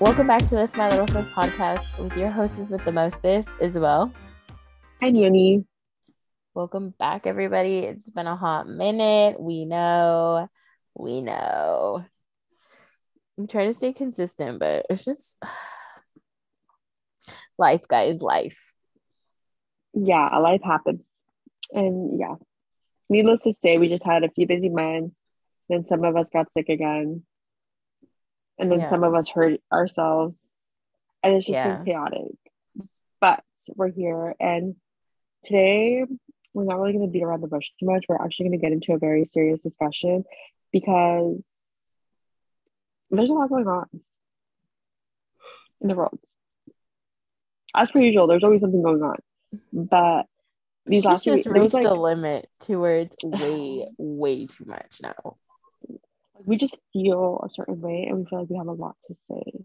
Welcome back to this My Little Sis podcast with your hostess with the mostest, Isabel. Hi, Nanny. Welcome back, everybody. It's been a hot minute. We know, we know. I'm trying to stay consistent, but it's just life, guys, life. Yeah, a life happens. And yeah, needless to say, we just had a few busy months. Then some of us got sick again. And then Yeah. some of us hurt ourselves. And it's just Yeah. been chaotic. But we're here. And today, we're not really going to beat around the bush too much. We're actually going to get into a very serious discussion because there's a lot going on in the world. As per usual, there's always something going on. But these She's last just weeks, there was reached a limit to where it's way, way too much now. We just feel a certain way and we feel like we have a lot to say.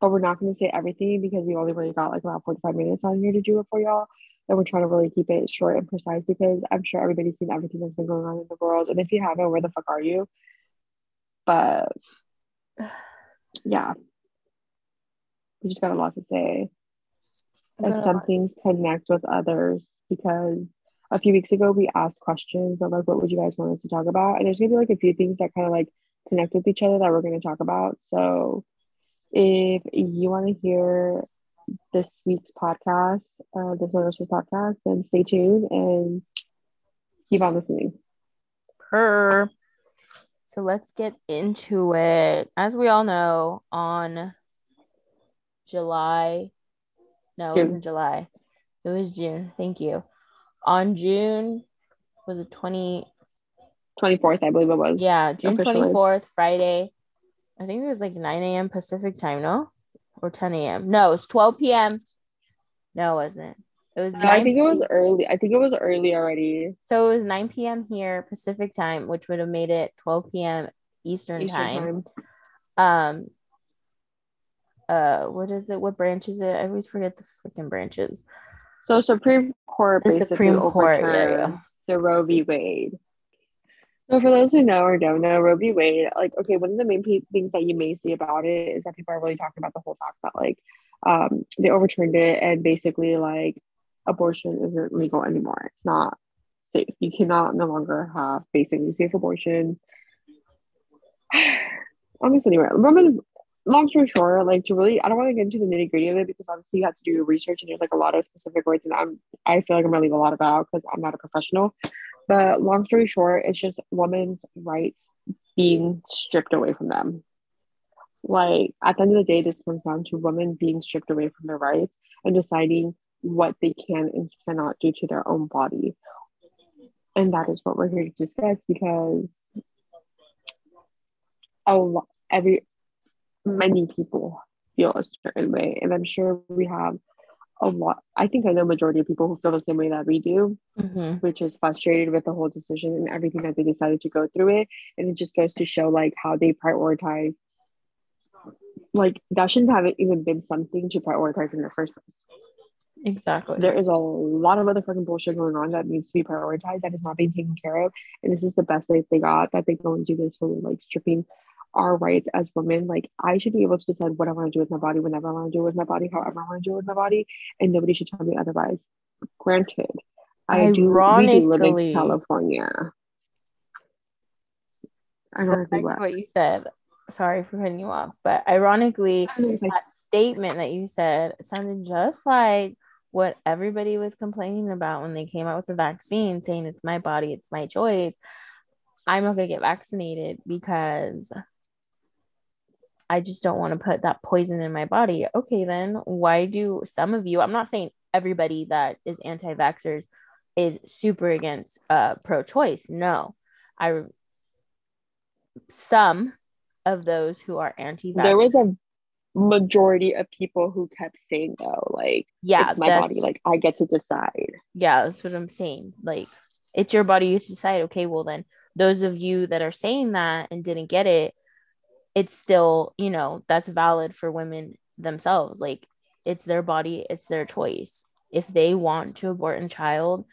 But we're not going to say everything because we only really got like about 45 minutes on here to do it for y'all. And we're trying to really keep it short and precise because I'm sure everybody's seen everything that's been going on in the world. And if you haven't, where the fuck are you? But yeah, we just got a lot to say. And some things connect with others because a few weeks ago we asked questions of like what would you guys want us to talk about and there's gonna be like a few things that kind of like connect with each other that we're gonna talk about so if you want to hear this week's podcast uh this Mother's podcast then stay tuned and keep on listening Per. So let's get into it. As we all know, on July, no, it wasn't July. It was June. Thank you. On June, was it 20? 24th i believe it was Yeah, June Officially. 24th, Friday. I think it was like 9 a.m. Pacific time, no? Or 10 a.m. No, it's 12 p.m. No, it wasn't. It was No, i 9 think it was early i think it was early already so it was 9 p.m. here Pacific time, which would have made it 12 p.m. Eastern, Eastern time. time. Um uh what is it? What branch is it? I always forget the freaking branches. So supreme court The basically Supreme Court, yeah, the roe v wade So for those who know or don't know, Roe v. Wade, like, okay, one of the main things that you may see about it is that people are really talking about the whole fact that like um, they overturned it and basically like abortion isn't legal anymore. It's not safe. You cannot no longer have basically safe abortions. Almost anywhere. Roman, long story short, like to really, I don't want to get into the nitty gritty of it because obviously you have to do your research and there's like a lot of specific words and I'm, I feel like I'm gonna leave a lot of out because I'm not a professional. But long story short, it's just women's rights being stripped away from them. Like at the end of the day, this comes down to women being stripped away from their rights and deciding what they can and cannot do to their own body. And that is what we're here to discuss because a lot, every many people feel a certain way, and I'm sure we have a lot. I think I know majority of people who feel the same way that we do Mm-hmm. which is frustrated with the whole decision and everything that they decided to go through it. And it just goes to show like how they prioritize. Like that shouldn't have even been something to prioritize in the first place. Exactly. There is a lot of other fucking bullshit going on that needs to be prioritized that is not being taken care of. And this is the best life they got that they go and do this for like stripping our rights as women. Like I should be able to decide what I want to do with my body whenever I want to do it with my body, however I want to do it with my body, and nobody should tell me otherwise. Granted, I do we do live Ironically- in California. Go Ironically, back what? to what you said. Sorry for cutting you off, but ironically, that statement that you said sounded just like what everybody was complaining about when they came out with the vaccine, saying it's my body, it's my choice. I'm not going to get vaccinated because I just don't want to put that poison in my body. Okay, then why do some of you, I'm not saying everybody that is anti vaxxers is super against uh, pro choice. No, I, some of those who are anti there was a majority of people who kept saying though, like, yeah, it's my body, like I get to decide. yeah, that's what I'm saying. Like, it's your body, you decide. Okay, well, then those of you that are saying that and didn't get it, it's still, you know, that's valid for women themselves. Like, it's their body, it's their choice. If they want to abort a child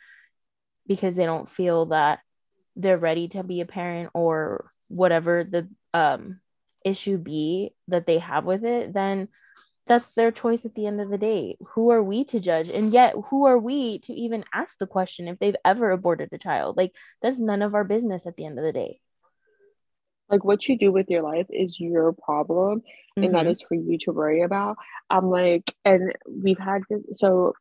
because they don't feel that they're ready to be a parent or whatever the um issue be that they have with it, then that's their choice at the end of the day. Who are we to judge? And yet, who are we to even ask the question if they've ever aborted a child? Like, that's none of our business at the end of the day. Like, what you do with your life is your problem, mm-hmm. and that mm-hmm. for you to worry about. I'm like, and we've had so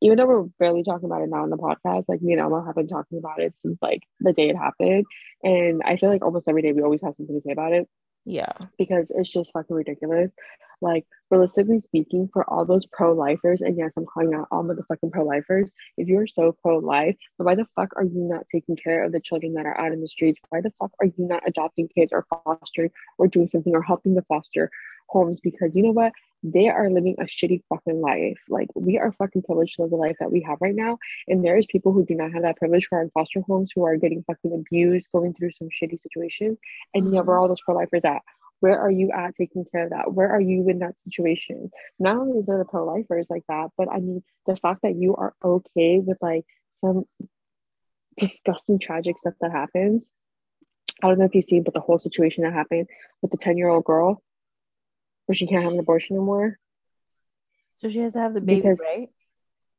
even though we're barely talking about it now in the podcast, like me and Emma have been talking about it since like the day it happened. And I feel like almost every day we always have something to say about it. Yeah. Because it's just fucking ridiculous. Like, realistically speaking, for all those pro lifers, and yes, I'm calling out all motherfucking pro lifers, if you're so pro life, why the fuck are you not taking care of the children that are out in the streets? Why the fuck are you not adopting kids or fostering or doing something or helping to foster homes? Because you know what? they are living a shitty fucking life. Like we are fucking privileged to live the life that we have right now. And there is people who do not have that privilege who are in foster homes who are getting fucking abused, going through some shitty situations. And yet where all those pro-lifers at? Where are you at taking care of that? Where are you in that situation? Not only is there the pro-lifers like that, but I mean the fact that you are okay with like some disgusting tragic stuff that happens. I don't know if you've seen, but the whole situation that happened with the 10 year old girl where she can't have an abortion anymore. So she has to have the baby, because, right?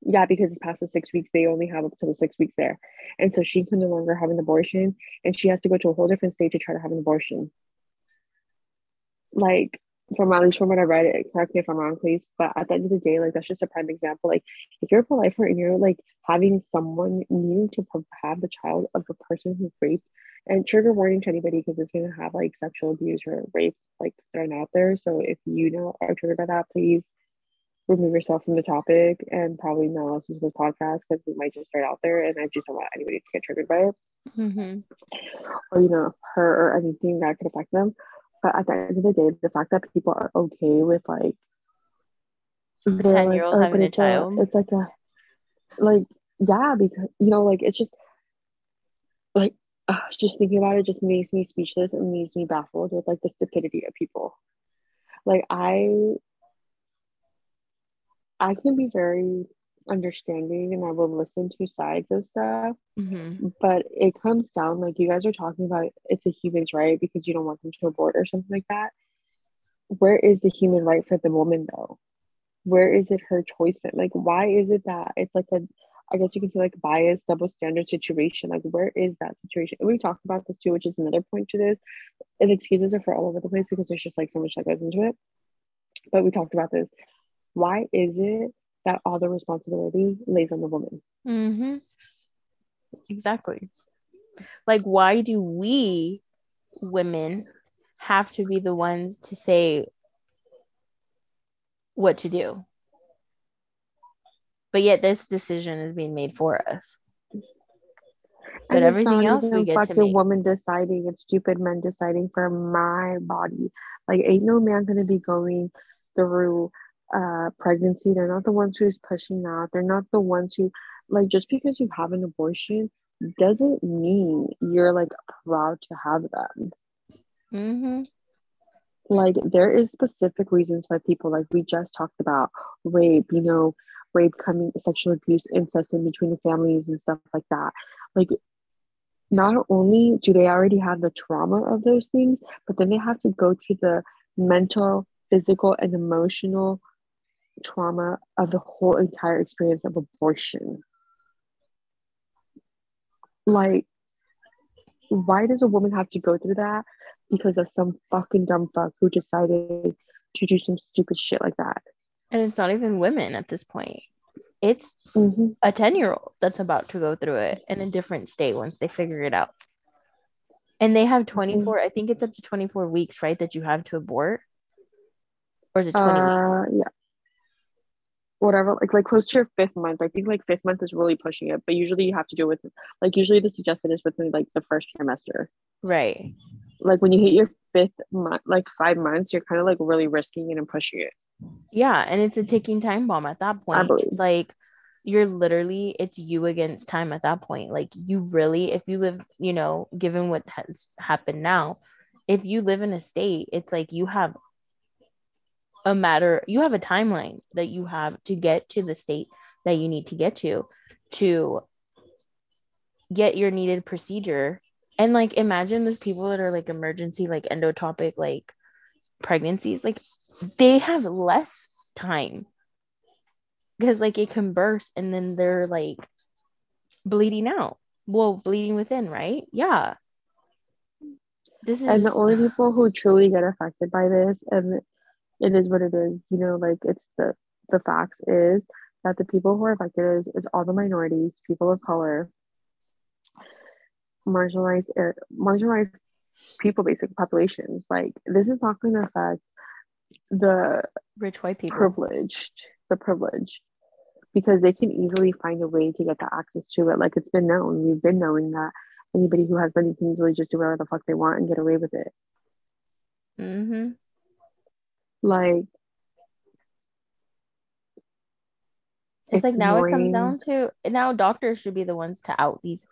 Yeah, because it's past the six weeks. They only have up to the six weeks there. And so she can no longer have an abortion and she has to go to a whole different state to try to have an abortion. Like, from at least from what I read, it correct me if I'm wrong, please. But at the end of the day, like that's just a prime example. Like if you're a pro-lifer and you're like having someone needing to have the child of a person who raped and trigger warning to anybody because it's going to have like sexual abuse or rape like thrown out there so if you know are triggered by that please remove yourself from the topic and probably not listen to this podcast because we might just start out there and i just don't want anybody to get triggered by it mm-hmm. or you know her or anything that could affect them but at the end of the day the fact that people are okay with like 10 year old like, having a child a, it's like a like yeah because you know like it's just like uh, just thinking about it just makes me speechless and leaves me baffled with like the stupidity of people. Like I I can be very understanding and I will listen to sides of stuff. Mm-hmm. But it comes down like you guys are talking about it's a human's right because you don't want them to abort or something like that. Where is the human right for the woman though? Where is it her choice? That, Like why is it that it's like a I guess you can say like bias, double standard situation. Like, where is that situation? And we talked about this too, which is another point to this. And excuses are for all over the place because there's just like so much that goes into it. But we talked about this. Why is it that all the responsibility lays on the woman? Mm-hmm. Exactly. Like, why do we women have to be the ones to say what to do? but yet this decision is being made for us. But everything else we get to make. woman deciding, it's stupid men deciding for my body. Like, ain't no man gonna be going through uh pregnancy. They're not the ones who's pushing out. They're not the ones who, like, just because you have an abortion doesn't mean you're like proud to have them. Mm-hmm like there is specific reasons why people like we just talked about rape you know rape coming sexual abuse incest in between the families and stuff like that like not only do they already have the trauma of those things but then they have to go through the mental physical and emotional trauma of the whole entire experience of abortion like why does a woman have to go through that because of some fucking dumb fuck who decided to do some stupid shit like that. And it's not even women at this point. It's mm-hmm. a 10 year old that's about to go through it in a different state once they figure it out. And they have 24, mm-hmm. I think it's up to 24 weeks, right? That you have to abort. Or is it 20 uh, Yeah. Whatever, like like close to your fifth month. I think like fifth month is really pushing it, but usually you have to do it with like usually the suggested is within like the first trimester. Right like when you hit your fifth month, like five months, you're kind of like really risking it and pushing it. Yeah, and it's a ticking time bomb at that point. It's like you're literally it's you against time at that point. Like you really, if you live, you know, given what has happened now, if you live in a state, it's like you have a matter, you have a timeline that you have to get to the state that you need to get to to get your needed procedure and like imagine those people that are like emergency like endotopic like pregnancies, like they have less time because like it can burst and then they're like bleeding out. Well, bleeding within, right? Yeah. This is and the only people who truly get affected by this, and it is what it is, you know, like it's the the facts is that the people who are affected is, is all the minorities, people of color, marginalized marginalized people, basic populations. Like this is not going to affect the rich white people, privileged, the privileged, because they can easily find a way to get the access to it. Like it's been known, we've been knowing that anybody who has money can easily just do whatever the fuck they want and get away with it. Mm-hmm. Like it's like now it comes down to now doctors should be the ones to out these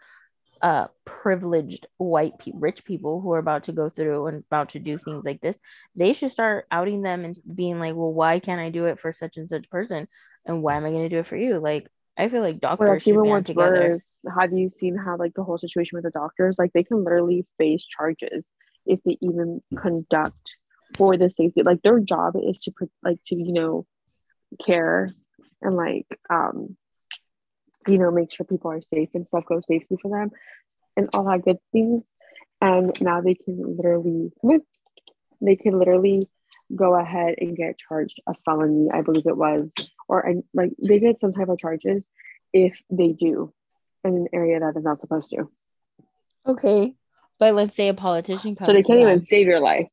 uh privileged white pe- rich people who are about to go through and about to do things like this. They should start outing them and being like well why can't i do it for such and such person? And why am i going to do it for you? Like i feel like doctors well, should be together. worse, have you seen how like the whole situation with the doctors? Like they can literally face charges if they even conduct for the safety like their job is to like to you know care and like um you know make sure people are safe and stuff goes safely for them and all that good things. And now they can literally they can literally go ahead and get charged a felony i believe it was or like they get some type of charges if they do in an area that they're not supposed to. Okay. But let's say a politician comes so they can't even save your life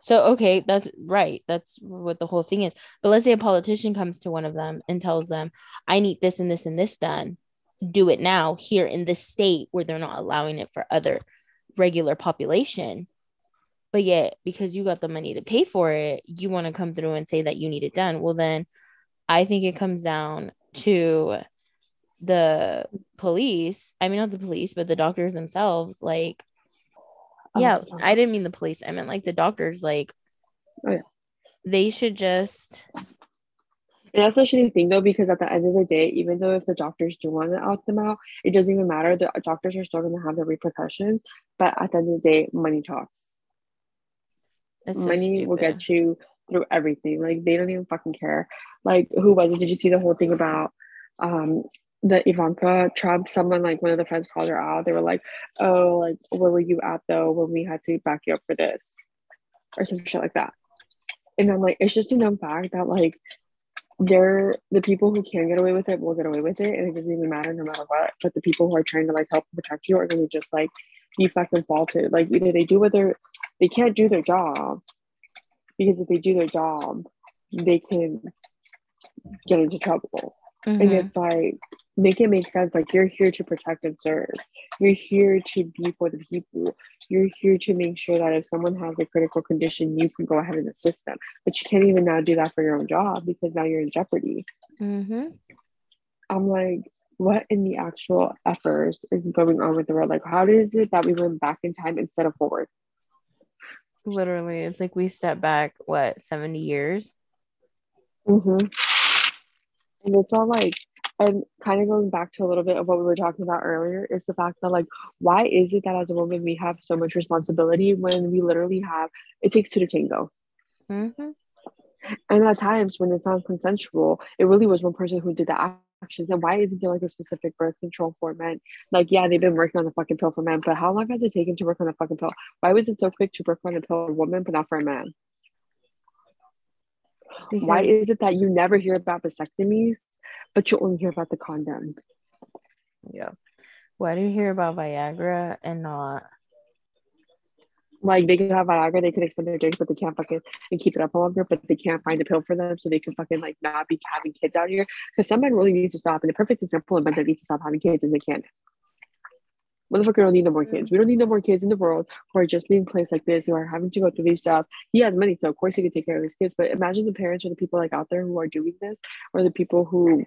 so okay, that's right. That's what the whole thing is. But let's say a politician comes to one of them and tells them, "I need this and this and this done. Do it now here in this state where they're not allowing it for other regular population." But yet, because you got the money to pay for it, you want to come through and say that you need it done. Well, then I think it comes down to the police. I mean, not the police, but the doctors themselves. Like, Oh, yeah, I didn't mean the police. I meant like the doctors. Like, oh, yeah. they should just. And that's the shitty thing though, because at the end of the day, even though if the doctors do want to out them out, it doesn't even matter. The doctors are still going to have the repercussions. But at the end of the day, money talks. So money will get you through everything. Like they don't even fucking care. Like who was it? Did you see the whole thing about um the Ivanka Trump, someone like one of the friends called her out. They were like, "Oh, like where were you at though when we had to back you up for this?" or some shit like that. And I'm like, it's just a known fact that like they're the people who can get away with it will get away with it, and it doesn't even matter no matter what. But the people who are trying to like help protect you are going to just like be fucking faulted. Like either they do what they're they can't do their job because if they do their job, they can get into trouble. Mm-hmm. And it's like make it make sense. Like you're here to protect and serve. You're here to be for the people. You're here to make sure that if someone has a critical condition, you can go ahead and assist them. But you can't even now do that for your own job because now you're in jeopardy. Mm-hmm. I'm like, what in the actual efforts is going on with the world? Like, how is it that we went back in time instead of forward? Literally, it's like we step back, what, 70 years? Mm-hmm. And it's all like and kind of going back to a little bit of what we were talking about earlier is the fact that like why is it that as a woman we have so much responsibility when we literally have it takes two to tango? Mm-hmm. and at times when it's not consensual it really was one person who did the actions. And why isn't there like a specific birth control for men? Like yeah they've been working on the fucking pill for men but how long has it taken to work on the fucking pill? Why was it so quick to work on a pill for a woman but not for a man because why is it that you never hear about vasectomies but you only hear about the condom. Yeah. Why do you hear about Viagra and not? Like they could have Viagra, they could extend their drinks, but they can't fucking and keep it up longer, but they can't find a pill for them, so they can fucking like not be having kids out here. Because some men really need to stop. And the perfect example of men that need to stop having kids and they can't. Motherfucker don't need no more kids. We don't need no more kids in the world who are just being placed like this, who are having to go through these stuff. He has money, so of course he can take care of his kids. But imagine the parents or the people like out there who are doing this, or the people who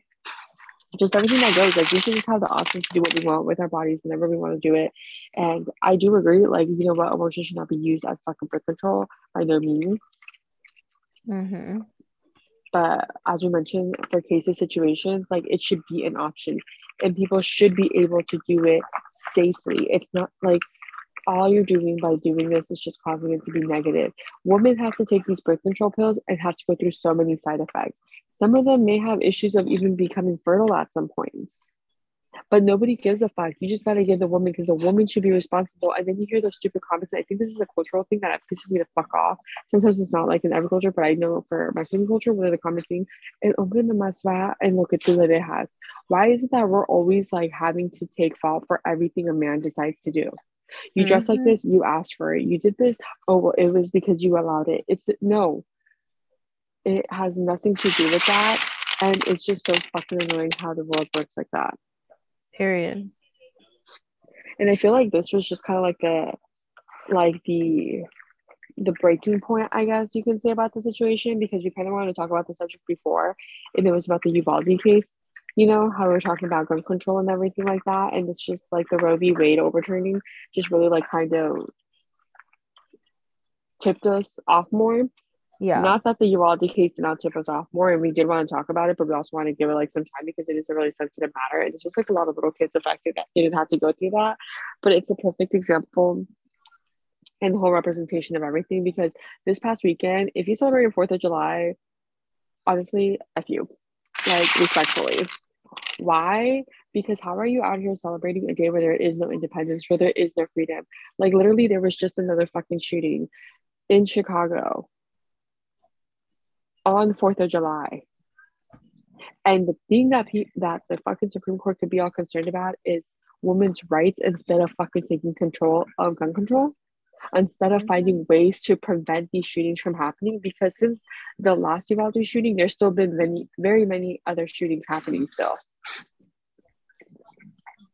just everything that goes. Like we should just have the option to do what we want with our bodies whenever we want to do it. And I do agree, like you know what, abortion should not be used as fucking birth control by no means. Mm-hmm. But as we mentioned, for cases situations, like it should be an option, and people should be able to do it safely. It's not like all you're doing by doing this is just causing it to be negative. Women have to take these birth control pills and have to go through so many side effects. Some of them may have issues of even becoming fertile at some point. But nobody gives a fuck. You just gotta give the woman because the woman should be responsible. And then you hear those stupid comments. I think this is a cultural thing that pisses me the fuck off. Sometimes it's not like in every culture, but I know for Mexican culture, one of the common things, el hombre nomás va en lo que tú le dejas. Why is it that we're always like having to take fault for everything a man decides to do? You mm-hmm. dress like mm-hmm. this, you asked for it. You did this, oh well, it was because you allowed it. It's no, it has nothing to do with that. And it's just so fucking annoying how the world works like that. Period. And I feel like this was just kind of like the like the the breaking point, I guess you can say about the situation because we kind of wanted to talk about the subject before, and it was about the Uvalde case. You know how we are talking about gun control and everything like that, and it's just like the Roe v. Wade overturning just really like kind of tipped us off more yeah. Not that the Uvalde case did not tip us off more, and we did want to talk about it, but we also want to give it like some time because it is a really sensitive matter, and it's just like a lot of little kids affected that didn't have to go through that. But it's a perfect example and the whole representation of everything because this past weekend, if you celebrated Fourth of July, honestly, a few, like respectfully. Why? Because how are you out here celebrating a day where there is no independence, where there is no freedom? Like literally, there was just another fucking shooting in Chicago on Fourth of July. And the thing that pe- that the fucking Supreme Court could be all concerned about is women's rights instead of fucking taking control of gun control, instead of finding mm-hmm. ways to prevent these shootings from happening. Because since the last Uvalde shooting, there's still been many, very many other shootings happening still.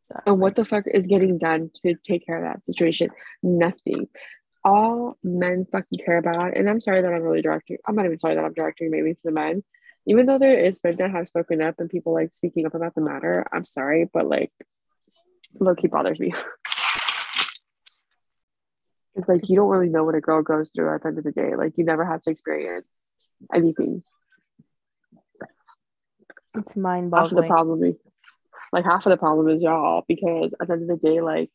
Exactly. And what the fuck is getting done to take care of that situation? Nothing all men fucking care about, and I'm sorry that I'm really directing, I'm not even sorry that I'm directing maybe to the men, even though there is men that have spoken up and people like speaking up about the matter, I'm sorry, but like low key bothers me. it's like you don't really know what a girl goes through at the end of the day. Like you never have to experience anything. It's mind boggling. Half of the problem is, like half of the problem is y'all because at the end of the day, like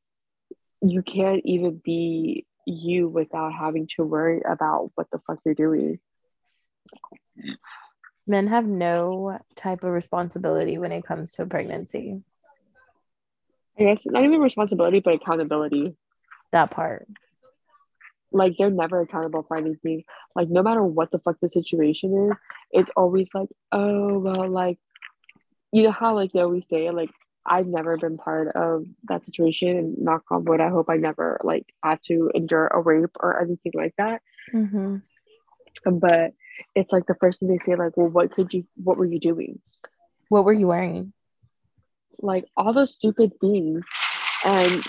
you can't even be you without having to worry about what the fuck you're doing. Men have no type of responsibility when it comes to pregnancy. I guess not even responsibility, but accountability. That part. Like they're never accountable for anything. Like no matter what the fuck the situation is, it's always like, oh well, like you know how like they always say like I've never been part of that situation and knock on wood, I hope I never like had to endure a rape or anything like that. Mm-hmm. But it's like the first thing they say, like, well, what could you, what were you doing? What were you wearing? Like all those stupid things. And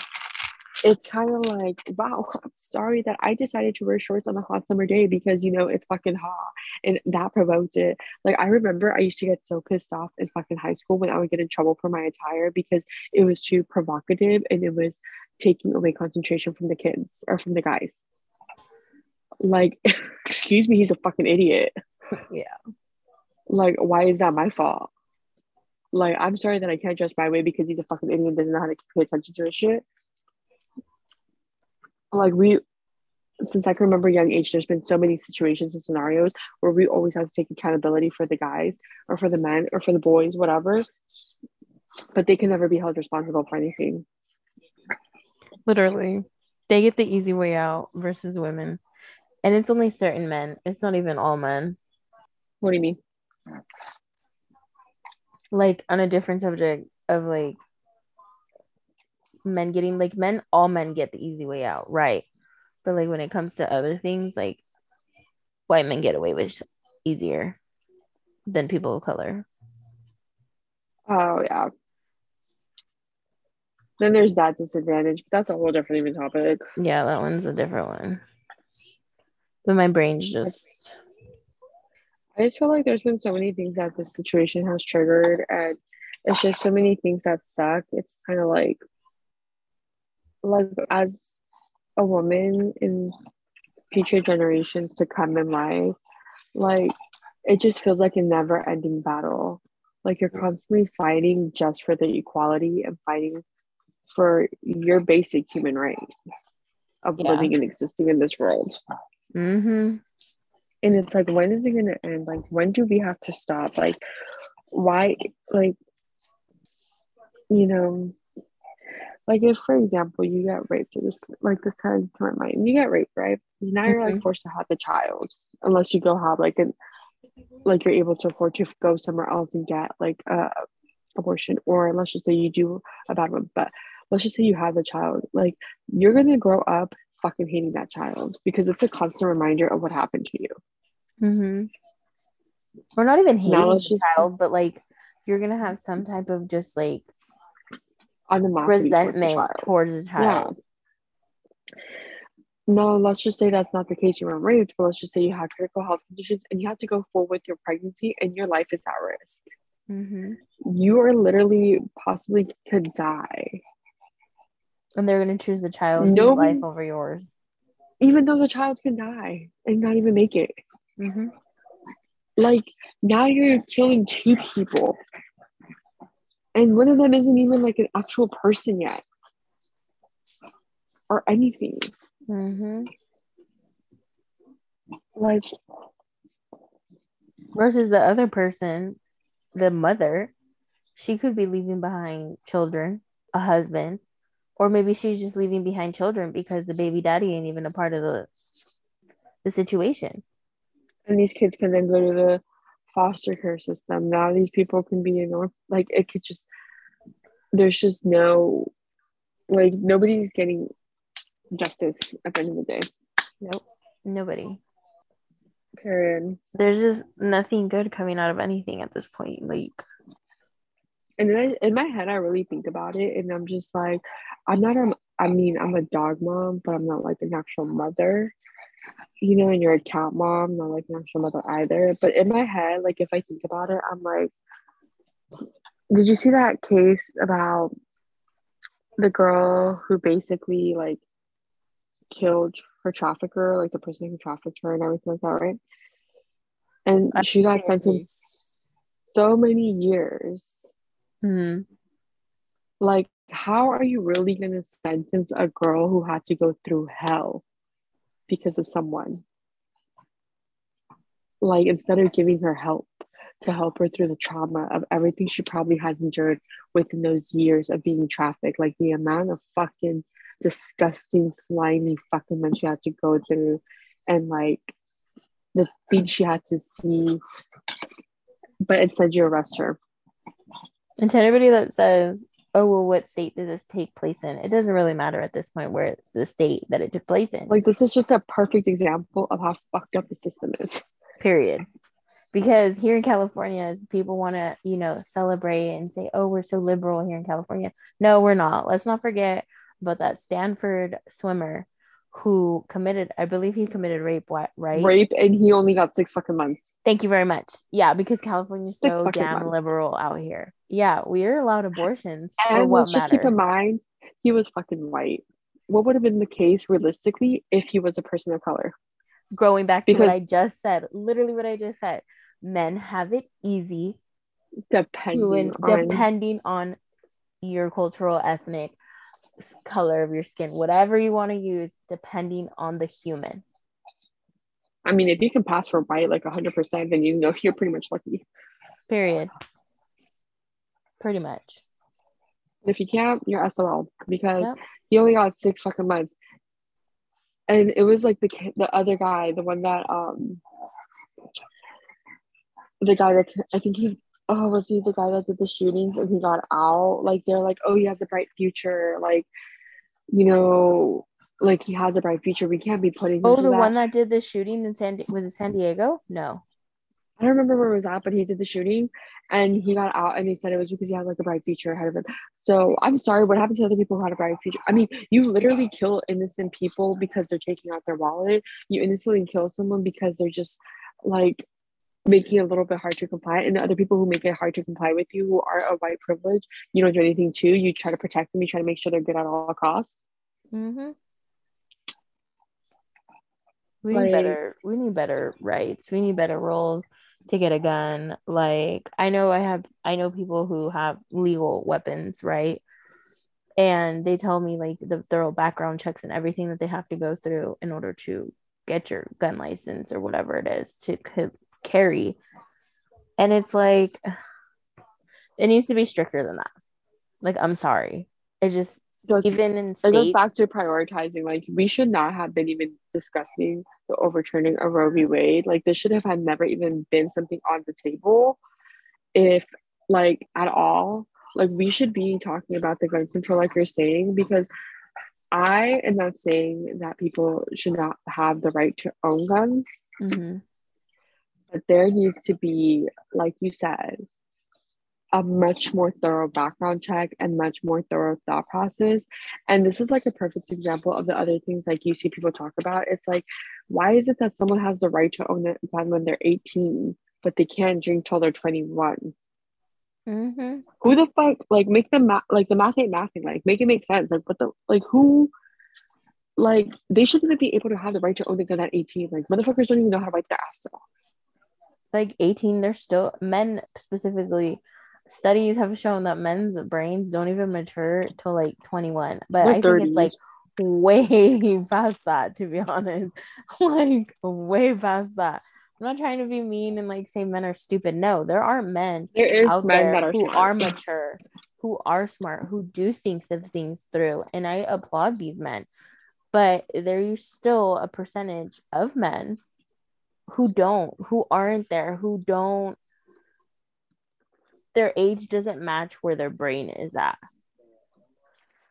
it's kind of like, wow, I'm sorry that I decided to wear shorts on a hot summer day because, you know, it's fucking hot and that provoked it. Like, I remember I used to get so pissed off in fucking high school when I would get in trouble for my attire because it was too provocative and it was taking away concentration from the kids or from the guys. Like, excuse me, he's a fucking idiot. Yeah. Like, why is that my fault? Like, I'm sorry that I can't dress my way because he's a fucking idiot and doesn't know how to pay attention to his shit like we since I can remember young age, there's been so many situations and scenarios where we always have to take accountability for the guys or for the men or for the boys, whatever. But they can never be held responsible for anything. Literally. They get the easy way out versus women. And it's only certain men. It's not even all men. What do you mean? Like on a different subject of like men getting like men all men get the easy way out right? But like when it comes to other things like white men get away with easier than people of color. Oh yeah. Then there's that disadvantage but that's a whole different even topic. Yeah that one's a different one. But my brain's just i just feel like there's been so many things that this situation has triggered and it's just so many things that suck. It's kind of like like as a woman in future generations to come in life, like it just feels like a never ending battle. Like you're constantly fighting just for the equality and fighting for your basic human right. of Yeah. living and existing in this world. Mm-hmm. And it's like, when is it gonna end? Like, when do we have to stop? Like, why? Like, you know, like if, for example, you get raped, this like this kind of to my mind, you get raped, right? Now you're like Mhm. forced to have the child, unless you go have like an, like you're able to afford to go somewhere else and get like a abortion, or let's just say you do a bad one, but let's just say you have the child, like you're gonna grow up fucking hating that child because it's a constant reminder of what happened to you. Mm-hmm. We're not even hating Now the just- child, but like you're gonna have some type of just like Animosity towards the resentment child. towards the child. No, let's just say that's not the case. You were raped, but let's just say you have critical health conditions and you have to go full with your pregnancy and your life is at risk. Mm-hmm. You are literally possibly could die, And they're gonna choose the child's No. life over yours. even though the child can die and not even make it. Mm-hmm. Like now you're killing two people, and one of them isn't even like an actual person yet, or anything. Mm-hmm. Like Versus the other person, the mother, she could be leaving behind children, a husband, or maybe she's just leaving behind children because the baby daddy ain't even a part of the the situation. and these kids can then go to the foster care system. Now these people can be in or like it could just there's just no like nobody's getting justice at the end of the day. Nope. Nobody. Period. There's just nothing good coming out of anything at this point. Like And then I, in my head, I really think about it, and I'm just like, I'm not a. I mean, I'm a dog mom, but I'm not like an actual mother. You know, and you're a cat mom, not like an actual mother either. But in my head, like if I think about it, I'm like, did you see that case about the girl who basically like killed her trafficker, like the person who trafficked her and everything like that, right? And I she got sentenced so many years. hmm, Like, how are you really going to sentence a girl who had to go through hell because of someone? Like, instead of giving her help to help her through the trauma of everything she probably has endured within those years of being trafficked, like the amount of fucking disgusting, slimy fucking men she had to go through, and like the things she had to see. But instead, you arrest her. and to anybody that says, "Oh well, what state did this take place in?" It doesn't really matter at this point where it's the state that it took place in. Like, this is just a perfect example of how fucked up the system is. period because here in california people want to you know celebrate and say oh we're so liberal here in california no we're not let's not forget about that stanford swimmer who committed i believe he committed rape right? Rape and he only got six fucking months. Thank you very much. Yeah because california's so damn months. liberal out here. Yeah we're allowed abortions and let's just keep in mind he was fucking white. What would have been the case realistically if he was a person of color? Going back to what i just said literally what i just said men have it easy depending on depending on your cultural ethnic color of your skin whatever you want to use depending on the human. I mean if you can pass for white like 100% then you know you're pretty much lucky. Period. Pretty much. If you can't you're sol because Yep. he only got six fucking months. And it was like the the other guy the one that um the guy that i think he oh was he the guy that did the shootings and he got out like they're like oh he has a bright future like you know like he has a bright future we can't be putting oh the that. one that did the shooting in san was it san diego no I don't remember where it was at, but he did the shooting and he got out and he said it was because he had like a bright future ahead of him. So I'm sorry, what happened to other people who had a bright future? I mean, you literally kill innocent people because they're taking out their wallet. You innocently kill someone because they're just like making it a little bit hard to comply. And the other people who make it hard to comply with you who are a white privilege, you don't do anything to. You try to protect them, you try to make sure they're good at all costs. mm-hmm. we Like- need better we need better rights we need better rules to get a gun like i know i have i know people who have legal weapons right and they tell me like the thorough background checks and everything that they have to go through in order to get your gun license or whatever it is to carry. And it's like it needs to be stricter than that. Like i'm sorry. It just even in state, it goes back to prioritizing like we should not have been even discussing the overturning of roe v. Wade. Like this should have had never even been something on the table if like at all. Like we should be talking about the gun control like you're saying because i am not saying that people should not have the right to own guns. Mm-hmm. But there needs to be like you said a much more thorough background check and much more thorough thought process. And this is like a perfect example of the other things like you see people talk about. It's like why is it that someone has the right to own a gun when they're 18 but they can't drink till they're 21 Mm-hmm. Who the fuck like make the math like the math ain't mathing like make it make sense. Like what the like who like they shouldn't be able to have the right to own a gun at 18 like motherfuckers don't even know how to write their ass still like 18 they're still men specifically studies have shown that men's brains don't even mature till like 21 but I think it's like way past that to be honest like way past that I'm not trying to be mean and like say men are stupid. No, there are men. There is out men there that are who smart. are mature, who are smart, who do think the things through, and I applaud these men. But there's still a percentage of men who don't, who aren't there, who don't. Their age doesn't match where their brain is at.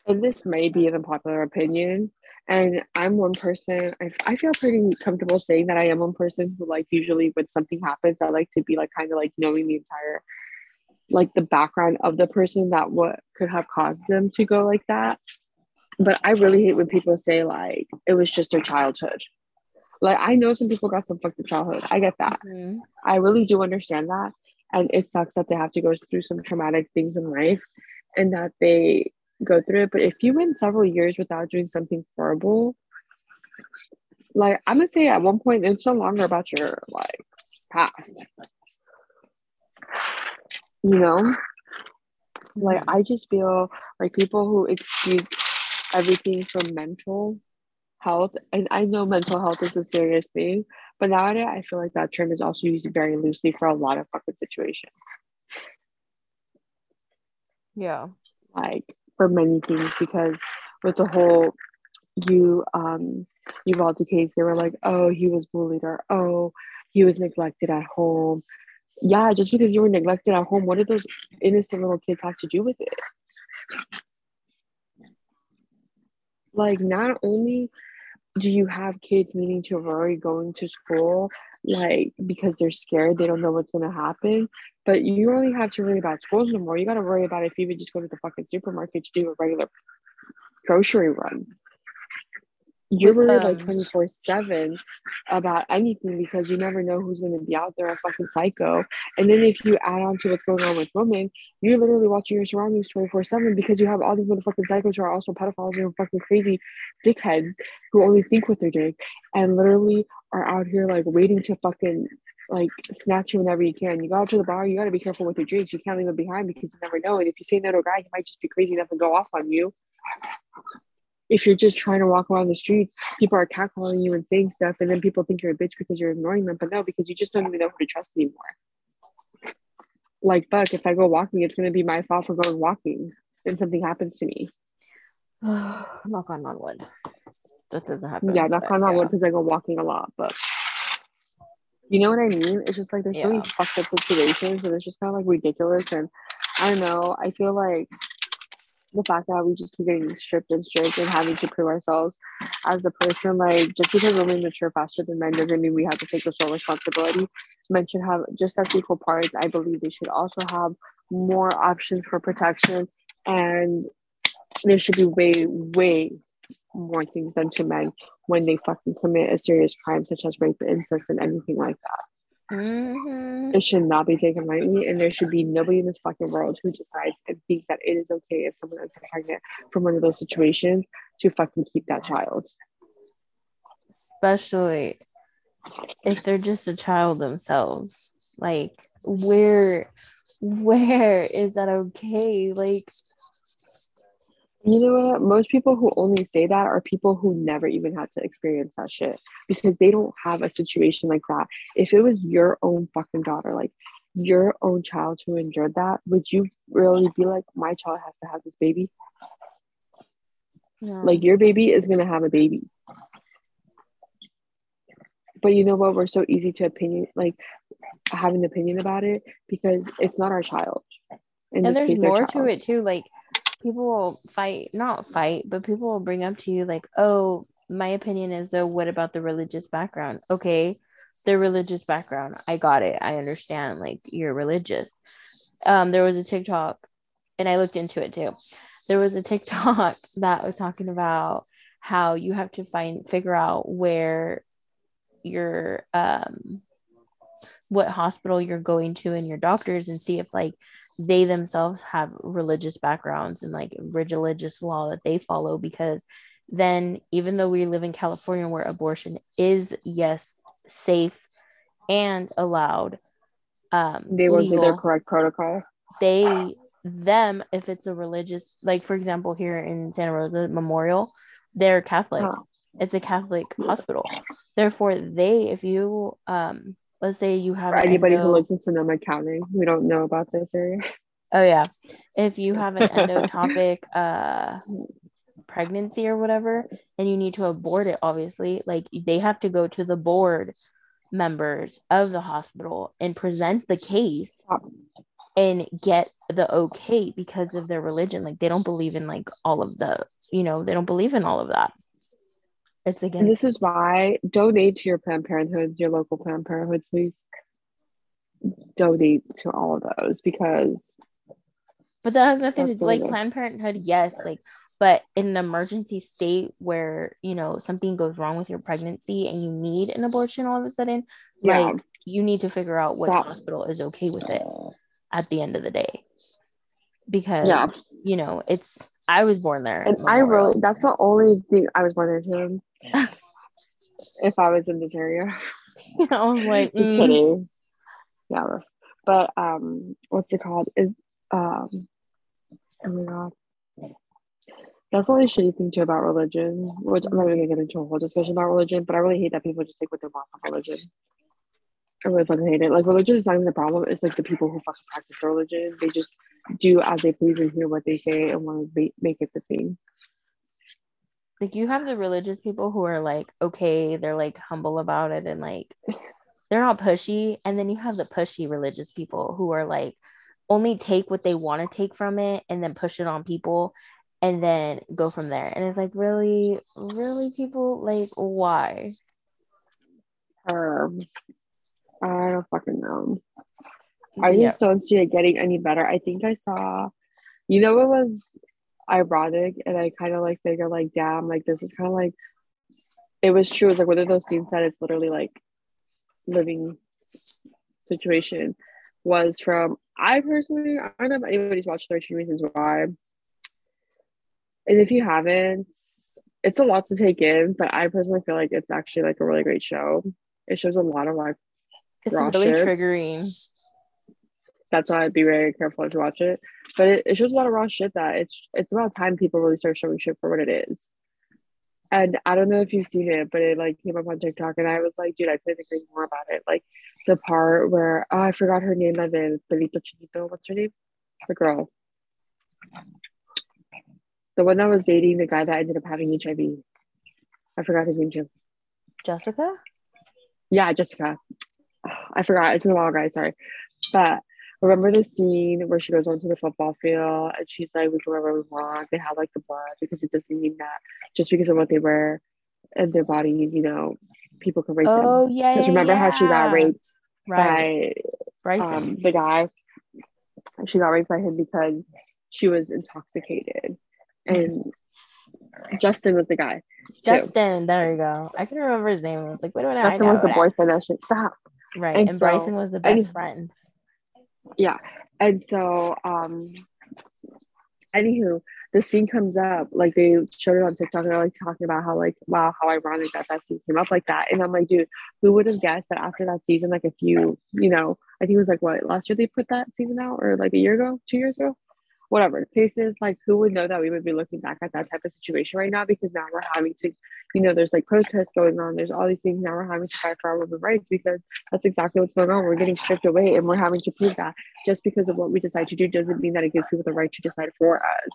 And this may be an unpopular opinion, and I'm one person, I, I feel pretty comfortable saying that I am one person who, like, usually when something happens, I like to be like kind of like knowing the entire, like, the background of the person that what could have caused them to go like that. But I really hate when people say, like, it was just their childhood. Like, I know some people got some fucked up childhood. I get that. Mm-hmm. I really do understand that. And it sucks that they have to go through some traumatic things in life and that they go through it. But if you went several years without doing something horrible, like I'm gonna say at one point it's no longer about your like past. You know? Like I just feel like people who excuse everything from mental health, and I know mental health is a serious thing, but nowadays I feel like that term is also used very loosely for a lot of fucking situations. Yeah. Like for many things because with the whole you um Uvalde case, they were like, oh, he was bullied or oh, he was neglected at home. Yeah, just because you were neglected at home, what did those innocent little kids have to do with it? Like, not only do you have kids needing to worry going to school, like because they're scared, they don't know what's gonna happen, but you only have to worry about schools no more. You got to worry about if you would just go to the fucking supermarket to do a regular grocery run. You're worried like um, 24 7 about anything because you never know who's going to be out there, a fucking psycho. And then if you add on to what's going on with women, you're literally watching your surroundings 24 7 because you have all these motherfucking psychos who are also pedophiles and fucking crazy dickheads who only think what they're doing and literally are out here like waiting to fucking like snatch you whenever you can. You go out to the bar, you got to be careful with your drinks. You can't leave them behind because you never know. And if you say no to a guy, he might just be crazy enough to go off on you. If you're just trying to walk around the streets, people are catcalling you and saying stuff, and then people think you're a bitch because you're ignoring them. But no, because you just don't even know who to trust anymore. Like, fuck, if I go walking, it's going to be my fault for going walking and something happens to me. knock on wood. That doesn't happen. Yeah, knock on yeah. wood because I go walking a lot, but you know what I mean? It's just like there's yeah. so many fucked up situations and it's just kind of like ridiculous. And I don't know. I feel like the fact that we just keep getting stripped and stripped and having to prove ourselves as a person, like just because women mature faster than men doesn't mean we have to take the sole responsibility. Men should have just as equal parts. I believe they should also have more options for protection and there should be way, way more things done to men when they fucking commit a serious crime such as rape, incest, and anything like that. Mm-hmm. It should not be taken lightly, and there should be nobody in this fucking world who decides and thinks that it is okay if someone is pregnant from one of those situations to fucking keep that child. Especially if they're just a child themselves. Like, where, where is that okay? Like, You know what? Most people who only say that are people who never even had to experience that shit because they don't have a situation like that. If it was your own fucking daughter, like your own child who endured that, would you really be like, my child has to have this baby? No. Like your baby is gonna have a baby. But you know what? We're so easy to opinion like have an opinion about it because it's not our child. In and there's case, more to it too. Like people will fight, not fight, but people will bring up to you like, oh, my opinion is though, what about the religious background? Okay, the religious background. I got it. I understand. Like you're religious. Um, there was a TikTok, and I looked into it too. There was a TikTok that was talking about how you have to find figure out where your um what hospital you're going to and your doctors and see if like they themselves have religious backgrounds and like religious law that they follow because then even though we live in California where abortion is yes safe and allowed um they went through their correct protocol. they them if it's a religious like for example here in Santa Rosa Memorial they're Catholic. Huh. it's a Catholic hospital. Therefore they if you um let's say you have anybody endo- who lives in Sonoma County, we don't know about this area. Oh yeah, if you have an endotopic uh pregnancy or whatever, and you need to abort it, obviously, like they have to go to the board members of the hospital and present the case and get the okay because of their religion. Like they don't believe in like all of the, you know, they don't believe in all of that. It's again. And this is why donate to your Planned Parenthoods, your local Planned Parenthoods, please. Donate to all of those because. But that has nothing to do like Planned Parenthood, yes, like, but in an emergency state where you know something goes wrong with your pregnancy and you need an abortion all of a sudden, yeah. like you need to figure out what Stop. hospital is okay with it at the end of the day, because yeah, you know it's I was born there. And I really, that's the only thing I was born there too. if I was in this area. I was like, just mm. kidding. Yeah, but um, what's it called? Is um, oh my god, that's the only shitty thing too about religion. Which I'm not even gonna get into a whole discussion about religion, but I really hate that people just take what they want from religion. I really fucking hate it. Like religion is not even the problem. It's like the people who fucking practice the religion. They just do as they please and hear what they say and want to make it the thing like you have the religious people who are like okay they're like humble about it and like they're not pushy and then you have the pushy religious people who are like only take what they want to take from it and then push it on people and then go from there and it's like really really people like why um i don't fucking know i just yeah. don't see it getting any better i think i saw you know it was ironic and I kind of like figure like damn like this is kind of like it was true. It was like one of those scenes that it's literally like living situation was from I personally I don't know if anybody's watched 13 Reasons Why. And if you haven't, it's a lot to take in, but I personally feel like it's actually like a really great show. It shows a lot of like it's really triggering that's why I'd be very careful to watch it. But it, it shows a lot of raw shit that it's it's about time people really start showing shit for what it is. And I don't know if you've seen it, but it like came up on TikTok, and I was like, dude, I couldn't agree more about it. Like the part where oh, I forgot her name, and then Pelito Chinito, what's her name? The girl, the one that was dating the guy that ended up having HIV. I forgot his name too. Jessica. Yeah, Jessica. I forgot. It's been a while, guys. Sorry, but remember the scene where she goes onto the football field and she's like, we can wear what we want. They have like the blood because it doesn't mean that just because of what they wear and their bodies, you know, people can rape oh, them. Oh yeah. Because remember yeah. how she got raped right. by um, the guy? She got raped by him because she was intoxicated. And Justin was the guy. Justin, too. there you go. I can remember his name. I was like, wait a minute. Justin was the boyfriend that shit. Stop. Right. And, and so, Bryson was the best and, friend. Yeah. And so um anywho the scene comes up like they showed it on tiktok and they're like talking about how like wow how ironic that that scene came up like that. And i'm like dude who would have guessed that after that season like a few you know i think it was like what last year they put that season out or like a year ago two years ago? Whatever. Cases like who would know that we would be looking back at that type of situation right now? Because now we're having to you know there's like protests going on there's all these things now we're having to fight for our women's rights because that's exactly what's going on we're getting stripped away and we're having to prove that just because of what we decide to do doesn't mean that it gives people the right to decide for us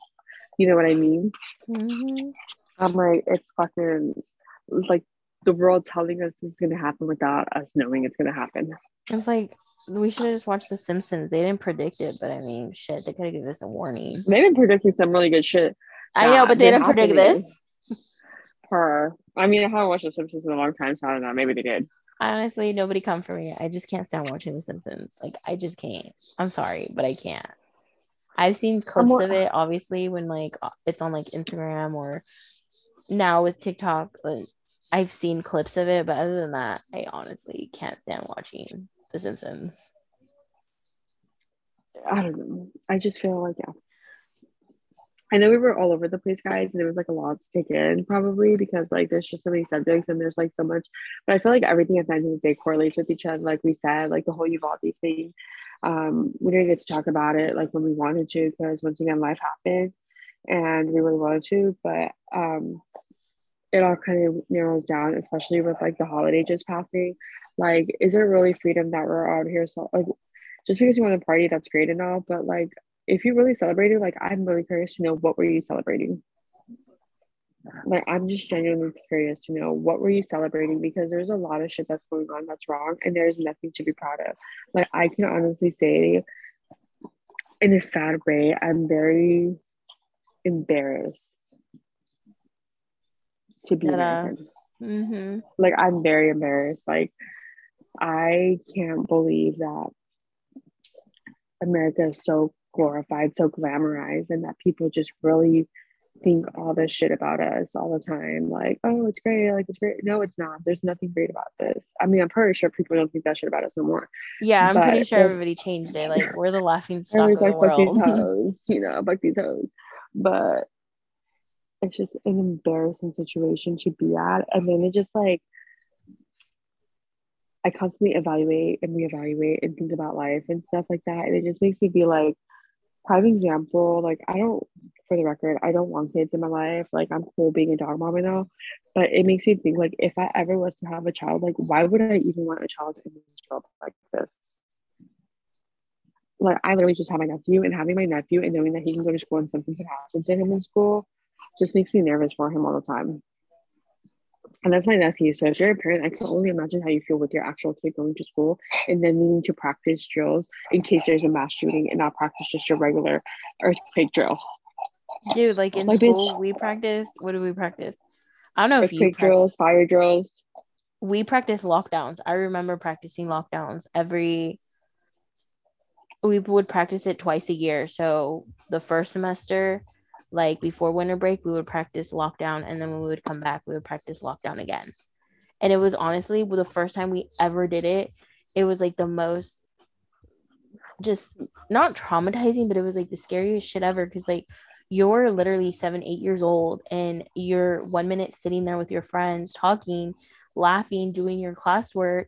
you know what i mean mm-hmm. i'm like it's fucking like the world telling us this is going to happen without us knowing it's going to happen it's like we should have just watched The Simpsons. They didn't predict it, but I mean, shit, they could have given us a warning. They've been predicting some really good shit. I know, but they didn't predict this. Her. I mean, I haven't watched The Simpsons in a long time, so I don't know. Maybe they did. Honestly, nobody come for me. I just can't stand watching The Simpsons. Like, I just can't. I'm sorry, but I can't. I've seen clips more- of it, obviously, when like uh, it's on like Instagram or now with TikTok. Like, I've seen clips of it, but other than that, I honestly can't stand watching The Simpsons. I don't know. I just feel like yeah. I know we were all over the place, guys, and it was like a lot to take in probably because like there's just so many subjects and there's like so much. But I feel like everything at the end of the day correlates with each other. Like we said, like the whole Uvalde thing. Um, we didn't get to talk about it like when we wanted to because once again life happened and we really wanted to, but um it all kind of narrows down, especially with like the holiday just passing. Like, is there really freedom that we're out here? So, like, just because you want to party, that's great and all, but like, if you really celebrated, like, I'm really curious to know what were you celebrating. Like, I'm just genuinely curious to know what were you celebrating because there's a lot of shit that's going on that's wrong, and there's nothing to be proud of. Like, I can honestly say, in a sad way, I'm very embarrassed to be American. Mm-hmm. Like I'm very embarrassed. Like I can't believe that America is so glorified, so glamorized, and that people just really think all this shit about us all the time. Like, oh, it's great. Like, it's great. No, it's not. There's nothing great about this. I mean, I'm pretty sure people don't think that shit about us no more. Yeah, I'm but pretty sure everybody changed it. Like, we're the laughing stock of the like, world. These hoes, you know, like these hoes. But it's just an embarrassing situation to be at. And then it just like, I constantly evaluate and reevaluate and think about life and stuff like that. And it just makes me be like, prime example, like, I don't, for the record, I don't want kids in my life. Like, I'm cool being a dog mom all. But it makes me think, like, if I ever was to have a child, like, why would I even want a child in this world like this? Like, I literally just have my nephew and having my nephew and knowing that he can go to school and something could happen to him in school just makes me nervous for him all the time. And that's my nephew. So if you're a parent, I can only imagine how you feel with your actual kid going to school and then needing to practice drills in case there's a mass shooting and not practice just your regular earthquake drill. Dude, like in like school, bitch. we practice. What do we practice? I don't know if you drills, fire drills. We practice lockdowns. I remember practicing lockdowns every. We would practice it twice a year. So the first semester, like before winter break, we would practice lockdown, and then when we would come back, we would practice lockdown again. And it was honestly the first time we ever did it. It was like the most just not traumatizing, but it was like the scariest shit ever because like you're literally seven, eight years old, and you're one minute sitting there with your friends talking, laughing, doing your classwork,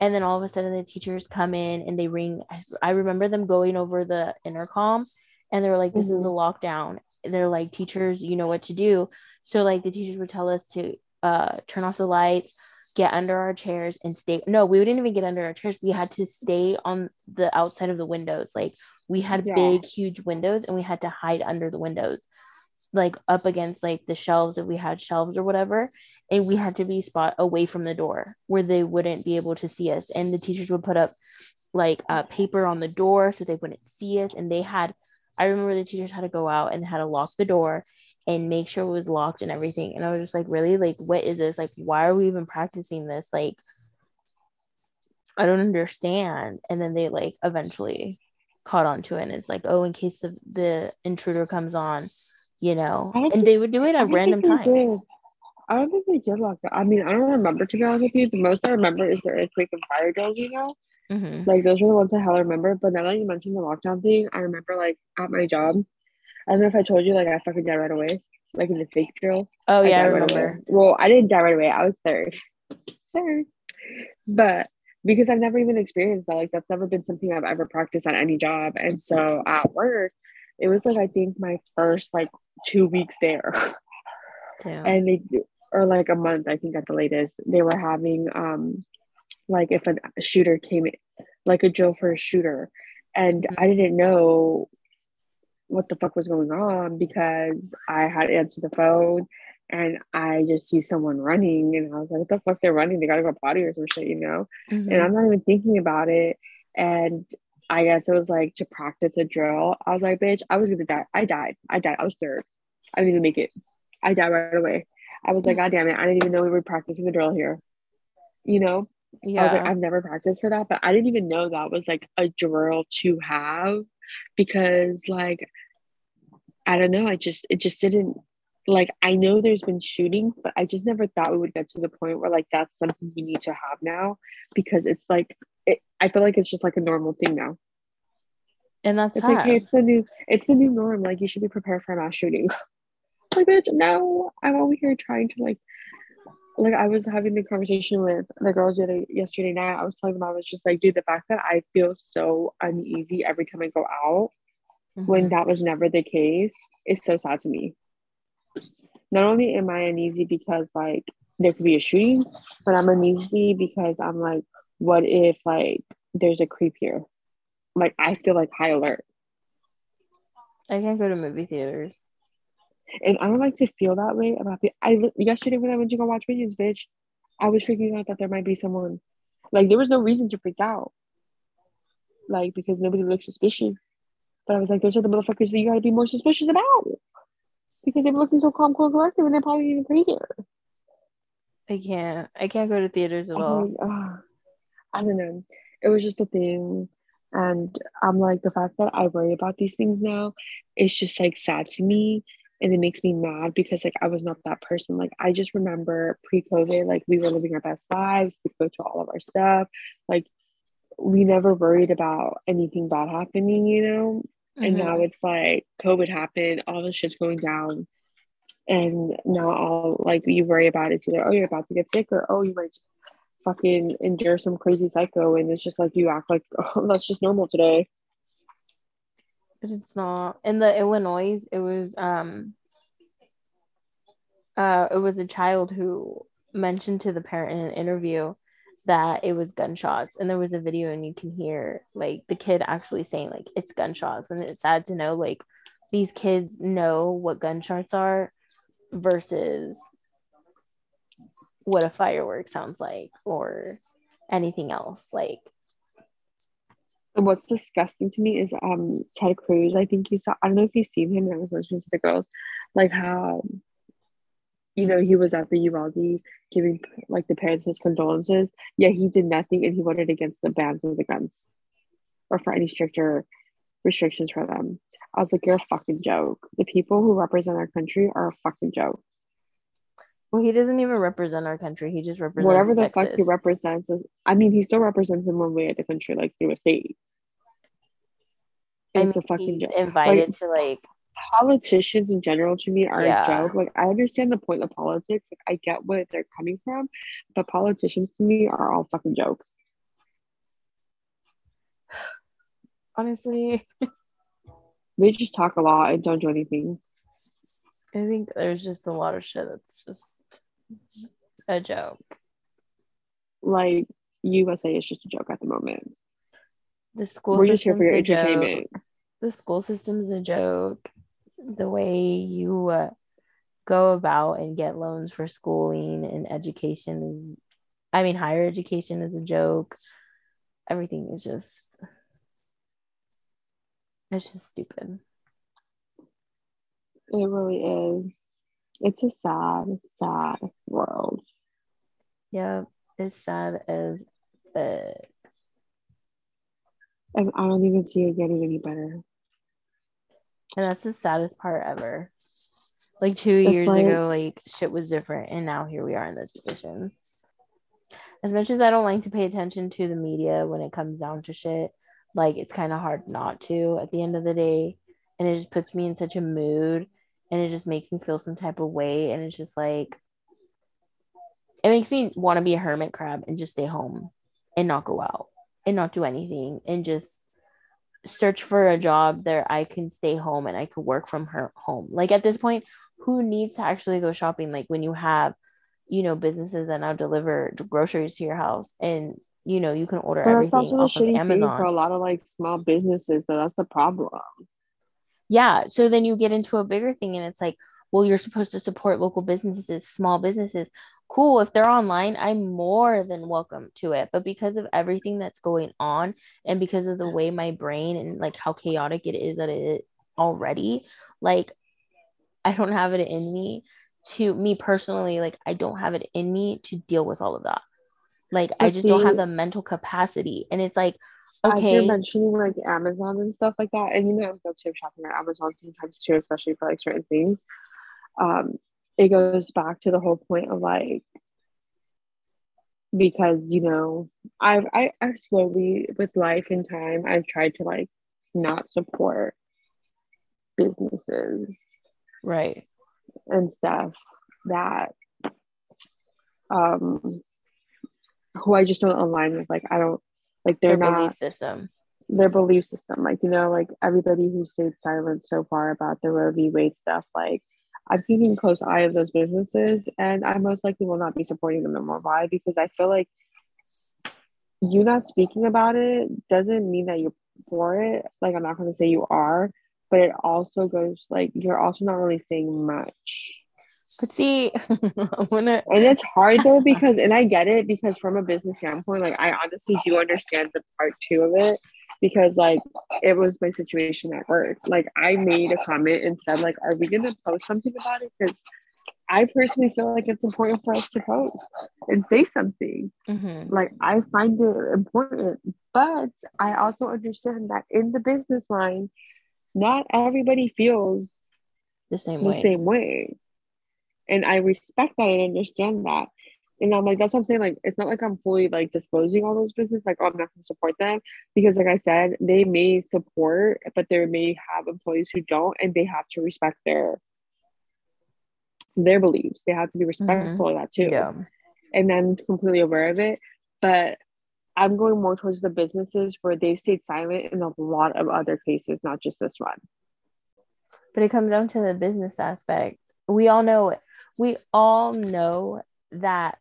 and then all of a sudden the teachers come in and they ring. I remember them going over the intercom and they were like, "This mm-hmm. is a mm-hmm. lockdown." They're like, "Teachers, you know what to do." So like the teachers would tell us to uh, turn off the lights, get under our chairs, and stay. No, we wouldn't even get under our chairs. We had to stay on the outside of the windows. Like we had yeah. big, huge windows, and we had to hide under the windows, like up against like the shelves if we had shelves or whatever. And we had to be spot away from the door where they wouldn't be able to see us. And the teachers would put up like uh, paper on the door so they wouldn't see us, and they had I remember the teachers had to go out and had to lock the door and make sure it was locked and everything. And I was just like, really? Like, what is this? Like, why are we even practicing this? Like, I don't understand. And then they like eventually caught on to it. And it's like, oh, in case the, the intruder comes on, you know, and they would do it at random times. I don't think they did lock that. I mean, I don't remember to be honest with you. The most I remember is the earthquake and fire drills, you know. Mm-hmm. Like those were the ones I hell remember. But now that you mentioned the lockdown thing, I remember like at my job. I don't know if I told you like I fucking died right away, like in the fake drill. Oh I yeah, I remember. Right well, I didn't die right away. I was third, third. But because I've never even experienced that, like that's never been something I've ever practiced at any job. And so at work, it was like I think my first like two weeks there. And they or like a month i think at the latest they were having um like if a shooter came in like a drill for a shooter. And Mhm. i didn't know what the fuck was going on because i had answered the phone and i just see someone running and i was like what the fuck? They're running. They gotta go potty or some shit you know? And Mhm. i'm not even thinking about it. And i guess it was like to practice a drill. I was like bitch i was gonna die. I died. I died. I was third. I didn't even make it. I died right away. I was like god damn it. I didn't even know we were practicing the drill here. You know yeah. I was like, I've never practiced for that, but I didn't even know that was like a drill to have because, like, I don't know. I just, it just didn't, like, I know there's been shootings, but I just never thought we would get to the point where, like, that's something you need to have now because it's like, it, I feel like it's just like a normal thing now. and that's It's sad. like, hey, it's the new, it's the new norm. Like, you should be prepared for a mass shooting. like, bitch, no, I'm over here trying to like, like I was having the conversation with the girls the other, yesterday night. I was telling them I was just like, dude, the fact that I feel so uneasy every time I go out when Mhm. that was never the case is so sad to me. Not only am I uneasy because like there could be a shooting, but I'm uneasy because I'm like, what if like there's a creep here? Like I feel like high alert. I can't go to movie theaters. And I don't like to feel that way about the. I yesterday when I went to go watch Minions, bitch, I was freaking out that there might be someone. Like there was no reason to freak out. Like because nobody looked suspicious, but I was like, those are the motherfuckers that you gotta be more suspicious about. Because they were looking so calm, cool, and collective, and they're probably even crazier. I can't. I can't go to theaters at I'm all. ah, I don't know. It was just a thing. And I'm like, the fact that I worry about these things now is just like sad to me. And it makes me mad because like I was not that person. Like I just remember pre-COVID, like we were living our best lives, we go to all of our stuff. Like we never worried about anything bad happening, you know? And Mhm. now it's like COVID happened, all the shit's going down. And now all like you worry about is either, oh, you're about to get sick or oh, you might just fucking endure some crazy psycho. And it's just like you act like, oh, that's just normal today. But it's not. In the illinois it was um uh it was a child who mentioned to the parent in an interview that it was gunshots. And there was a video and you can hear like the kid actually saying like it's gunshots. And it's sad to know like these kids know what gunshots are versus what a firework sounds like or anything else. Like what's disgusting to me is um Ted Cruz. I think you saw. I don't know if you've seen him. I was listening to the girls, like how, you know, he was at the Uvalde giving like the parents his condolences. Yeah, he did nothing, and he voted against the bans of the guns, or for any stricter restrictions for them. I was like, you're a fucking joke. The people who represent our country are a fucking joke. Well he doesn't even represent our country he just represents Whatever the fuck he represents is, I mean, he still represents in one way of the country, like through a state. I It's mean, a fucking he's joke. invited to like politicians in general to me are Yeah. a joke. Like I understand the point of politics. Like I get where they're coming from, but politicians to me are all fucking jokes. honestly They just talk a lot and don't do anything. I think there's just a lot of shit that's just a joke. Like USA is just a joke at the moment. The school We're just here for your a joke. entertainment. The school system's a joke. The way you uh, go about and get loans for schooling and education is, I mean, higher education is a joke. Everything is just, it's just stupid. It really is. It's a sad, sad world. Yeah, it's sad as uh, And I don't even see it getting any better. And that's the saddest part ever. Like two It's years like- ago, like shit was different, and now here we are in this position. As much as I don't like to pay attention to the media when it comes down to shit, like it's kind of hard not to at the end of the day. And it just puts me in such a mood and it just makes me feel some type of way. And it's just like, it makes me want to be a hermit crab and just stay home and not go out and not do anything and just search for a job that I can stay home and I can work from her home. Like at this point, who needs to actually go shopping? Like when you have, you know, businesses that now deliver groceries to your house and you know you can order everything off of Amazon. for a lot of like small businesses. So that's the problem. Yeah. So then you get into a bigger thing and it's like, well, you're supposed to support local businesses, small businesses cool if they're online i'm more than welcome to it but because of everything that's going on and because of the way my brain and like how chaotic it is that it already like i don't have it in me to me personally like i don't have it in me to deal with all of that like i just see, don't have the mental capacity. And it's like okay as you're mentioning like amazon and stuff like that and you know i go to shopping at amazon sometimes too especially for like certain things um it goes back to the whole point of like because you know I've I, I've slowly with life and time I've tried to like not support businesses right. and stuff that um who I just don't align with like I don't like they're their not belief system their belief system like you know like everybody who stayed silent so far about the Roe v. Wade stuff like I'm keeping a close eye of those businesses and I most likely will not be supporting them no more. Why? Because I feel like you not speaking about it doesn't mean that you're for it. Like I'm not gonna say you are, but it also goes like you're also not really saying much. But see, gonna... and it's hard though because, and I get it because from a business standpoint, like I honestly do understand the part two of it because like it was my situation at work. Like I made a comment and said like, "Are we gonna post something about it?" Because I personally feel like it's important for us to post and say something. Mm-hmm. Like I find it important, but I also understand that in the business line, not everybody feels the same the way. same way, and I respect that and understand that. And I'm like, that's what I'm saying. Like, it's not like I'm fully like disclosing all those business. Like, oh, I'm not going to support them because, like I said, they may support, but they may have employees who don't, and they have to respect their their beliefs. They have to be respectful mm-hmm. of that too. Yeah. And then completely aware of it. But I'm going more towards the businesses where they've stayed silent in a lot of other cases, not just this one. But it comes down to the business aspect. We all know we all know that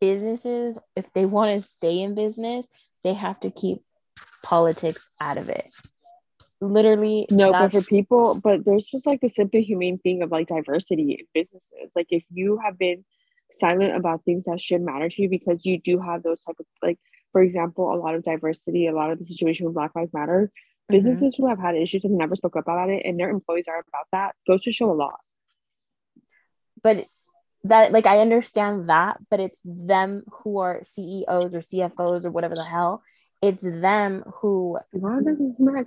businesses, if they want to stay in business, they have to keep politics out of it. Literally, no, but for people, but there's just like the simple humane thing of like diversity in businesses. Like, if you have been silent about things that should matter to you because you do have those type of like, for example, a lot of diversity, a lot of the situation with Black Lives Matter, mm-hmm. businesses who have had issues and never spoke up about it, and their employees are about that, goes to show a lot. But that like I understand that, but it's them who are CEOs or CFOs or whatever the hell. It's them who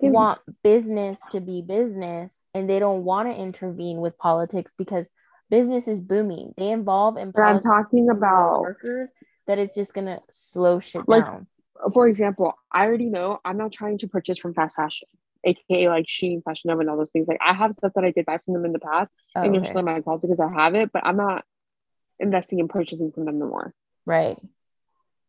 want business to be business and they don't want to intervene with politics because business is booming. They involve in I'm talking about workers that it's just gonna slow shit like, down. For example, I already know I'm not trying to purchase from fast fashion aka like Shein, Fashion Nova, and all those things. Like I have stuff that I did buy from them in the past, oh, and you're still in my closet because I have it, but I'm not investing in purchasing from them the more. Right.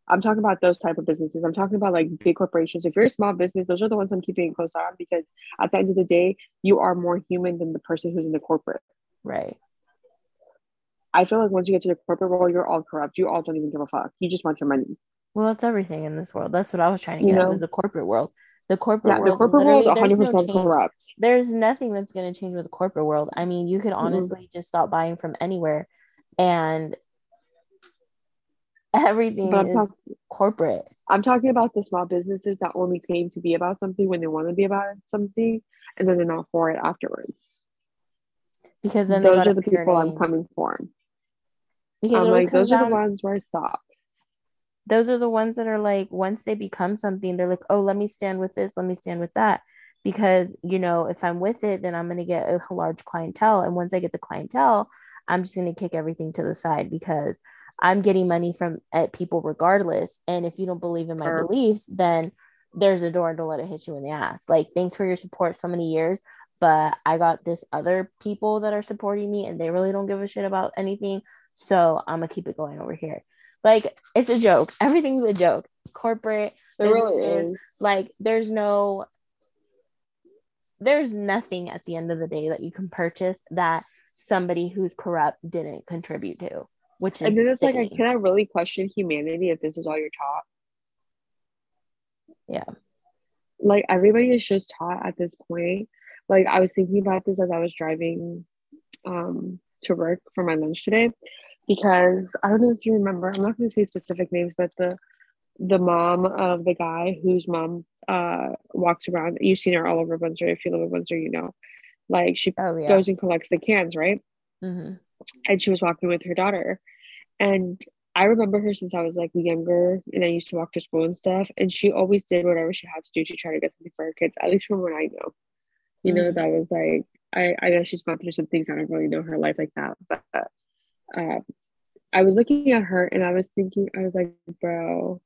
I'm talking about those type of businesses. I'm talking about like big corporations. If you're a small business, those are the ones I'm keeping a close eye on because at the end of the day, you are more human than the person who's in the corporate. Right. I feel like once you get to the corporate world, you're all corrupt. You all don't even give a fuck. You just want your money. Well, that's everything in this world. That's what I was trying to get. You know? Was the corporate world. The corporate yeah, world. The corporate world, 100 percent no corrupt. There's nothing that's going to change with the corporate world. I mean, you could honestly mm-hmm. just stop buying from anywhere and everything is talk- corporate. I'm talking about the small businesses that only claim to be about something when they want to be about something, and then they're not for it afterwards. Because then those are the people I'm coming for. Because I'm like, those are the ones where I stop. Those are the ones that are like, once they become something, they're like, oh, let me stand with this, let me stand with that. Because, you know, if I'm with it, then I'm going to get a large clientele. And once I get the clientele, I'm just going to kick everything to the side because I'm getting money from at people regardless. And if you don't believe in my sure. beliefs, then there's a door and don't let it hit you in the ass. Like, thanks for your support so many years, but I got this other people that are supporting me and they really don't give a shit about anything. So I'm gonna keep it going over here. Like, it's a joke. Everything's a joke. Corporate, it really is. Like, there's no there's nothing at the end of the day that you can purchase that somebody who's corrupt didn't contribute to. Which is and then it's like, can I really question humanity if this is all you're taught? Yeah. Like everybody is just taught at this point. Like I was thinking about this as I was driving um to work for my lunch today because I don't know if you remember, I'm not gonna say specific names, but the the mom of the guy whose mom uh walks around, you've seen her all over Windsor. If you live in Windsor, you know. Like she oh yeah. goes and collects the cans, right? hmm and she was walking with her daughter. And I remember her since I was like younger and I used to walk to school and stuff. And she always did whatever she had to do to try to get something for her kids, at least from what I know. You know, Mhm. that was like, I, I know she's gone through some things. I don't really know her life like that. But uh, I was looking at her and I was thinking, I was like, bro,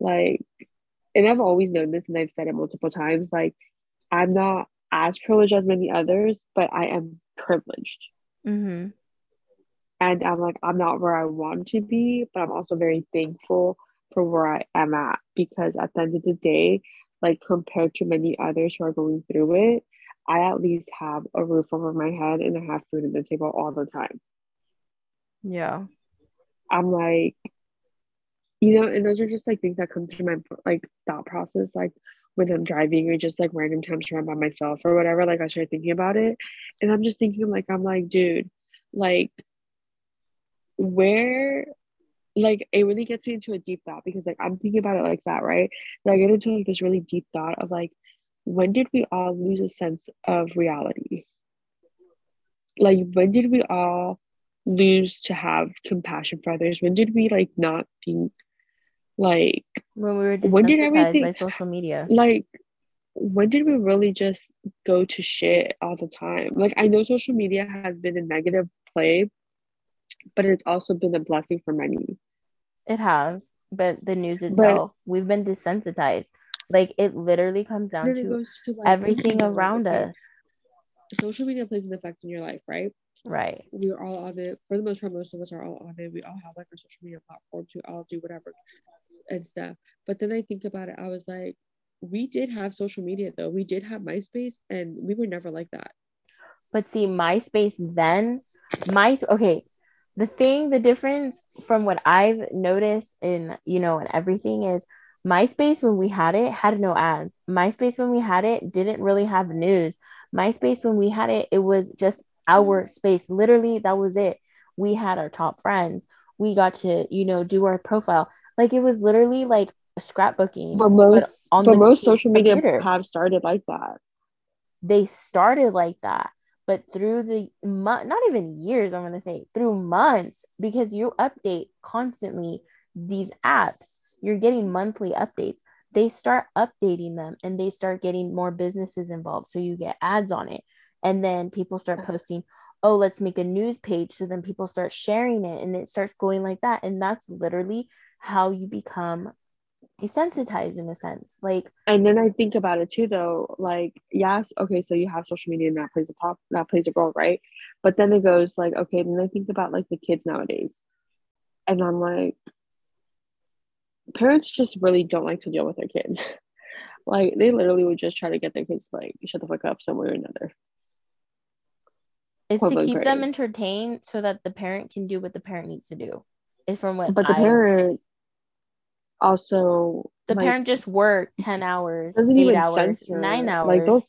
like, and I've always known this and I've said it multiple times. Like, I'm not as privileged as many others, but I am privileged hmm and I'm like, I'm not where I want to be, but I'm also very thankful for where I am at because at the end of the day, like compared to many others who are going through it, I at least have a roof over my head and I have food on the table all the time. Yeah. I'm like, you know, and those are just like things that come through my like thought process, like when I'm driving or just like random times I'm by myself or whatever. Like I start thinking about it, and I'm just thinking like I'm like, dude, like where like it really gets me into a deep thought because like I'm thinking about it like that, right? And I get into like this really deep thought of like, when did we all lose a sense of reality? Like when did we all lose to have compassion for others? When did we like not think like When we were When did everything- by social media. like when did we really just go to shit all the time? Like I know social media has been a negative play, but it's also been a blessing for many. It has, but the news itself, we've been desensitized. Like it literally comes down to to, like, everything around us. Social media plays an effect in your life, right? Right. We are all on it. For the most part, most of us are all on it. We all have like our social media platform to all do whatever and stuff. But then I think about it, I was like, we did have social media though. We did have MySpace, and we were never like that. But see, MySpace then, my okay, the thing, the difference from what I've noticed in you know and everything is MySpace when we had it had no ads. MySpace when we had it didn't really have news. MySpace when we had it, it was just our mm-hmm. space. Literally, that was it. We had our top friends. We got to you know do our profile. Like it was literally like scrapbooking. But most, on but the most social media computer. have started like that. they started like that but through the month not even years i'm going to say through months because you update constantly these apps you're getting monthly updates they start updating them and they start getting more businesses involved so you get ads on it and then people start uh-huh. posting oh let's make a news page so then people start sharing it and it starts going like that and that's literally how you become desensitized in a sense like And then I think about it too, though. Like, yes, okay, so you have social media and that plays a pop, that plays a role, right? But then it goes like, okay, then I think about like the kids nowadays, and I'm like, parents just really don't like to deal with their kids. like, they literally would just try to get their kids to, like shut the fuck up some way or another. it's to keep them entertained so that the parent can do what the parent needs to do is from what But the I- parent also the like, parent just worked 10 hours doesn't even hours censor nine hours like those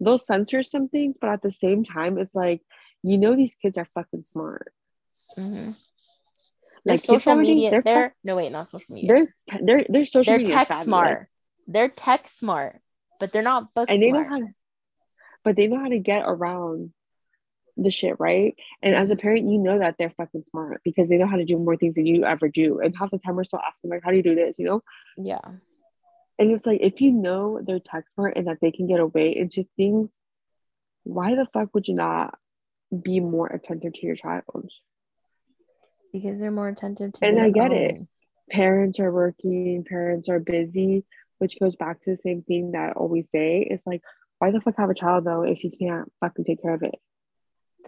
those censor some things, but at the same time, it's like you know these kids are fucking smart. Mhm. Like social nowadays, media they're they're no wait not social media. They're they're they're social they're media tech savvy, smart. like, they're tech smart but they're not book and they know how to, but they know how to get around the shit, right? And as a mm-hmm. parent, you know that they're fucking smart because they know how to do more things than you ever do. And half the time, we're still asking like, "How do you do this?" You know. yeah And it's like if you know they're tech smart and that they can get away into things, why the fuck would you not be more attentive to your child? because they're more attentive to And I get it. Parents are working, parents are busy, which goes back to the same thing that I always say. It's like, why the fuck have a child though if you can't fucking take care of it?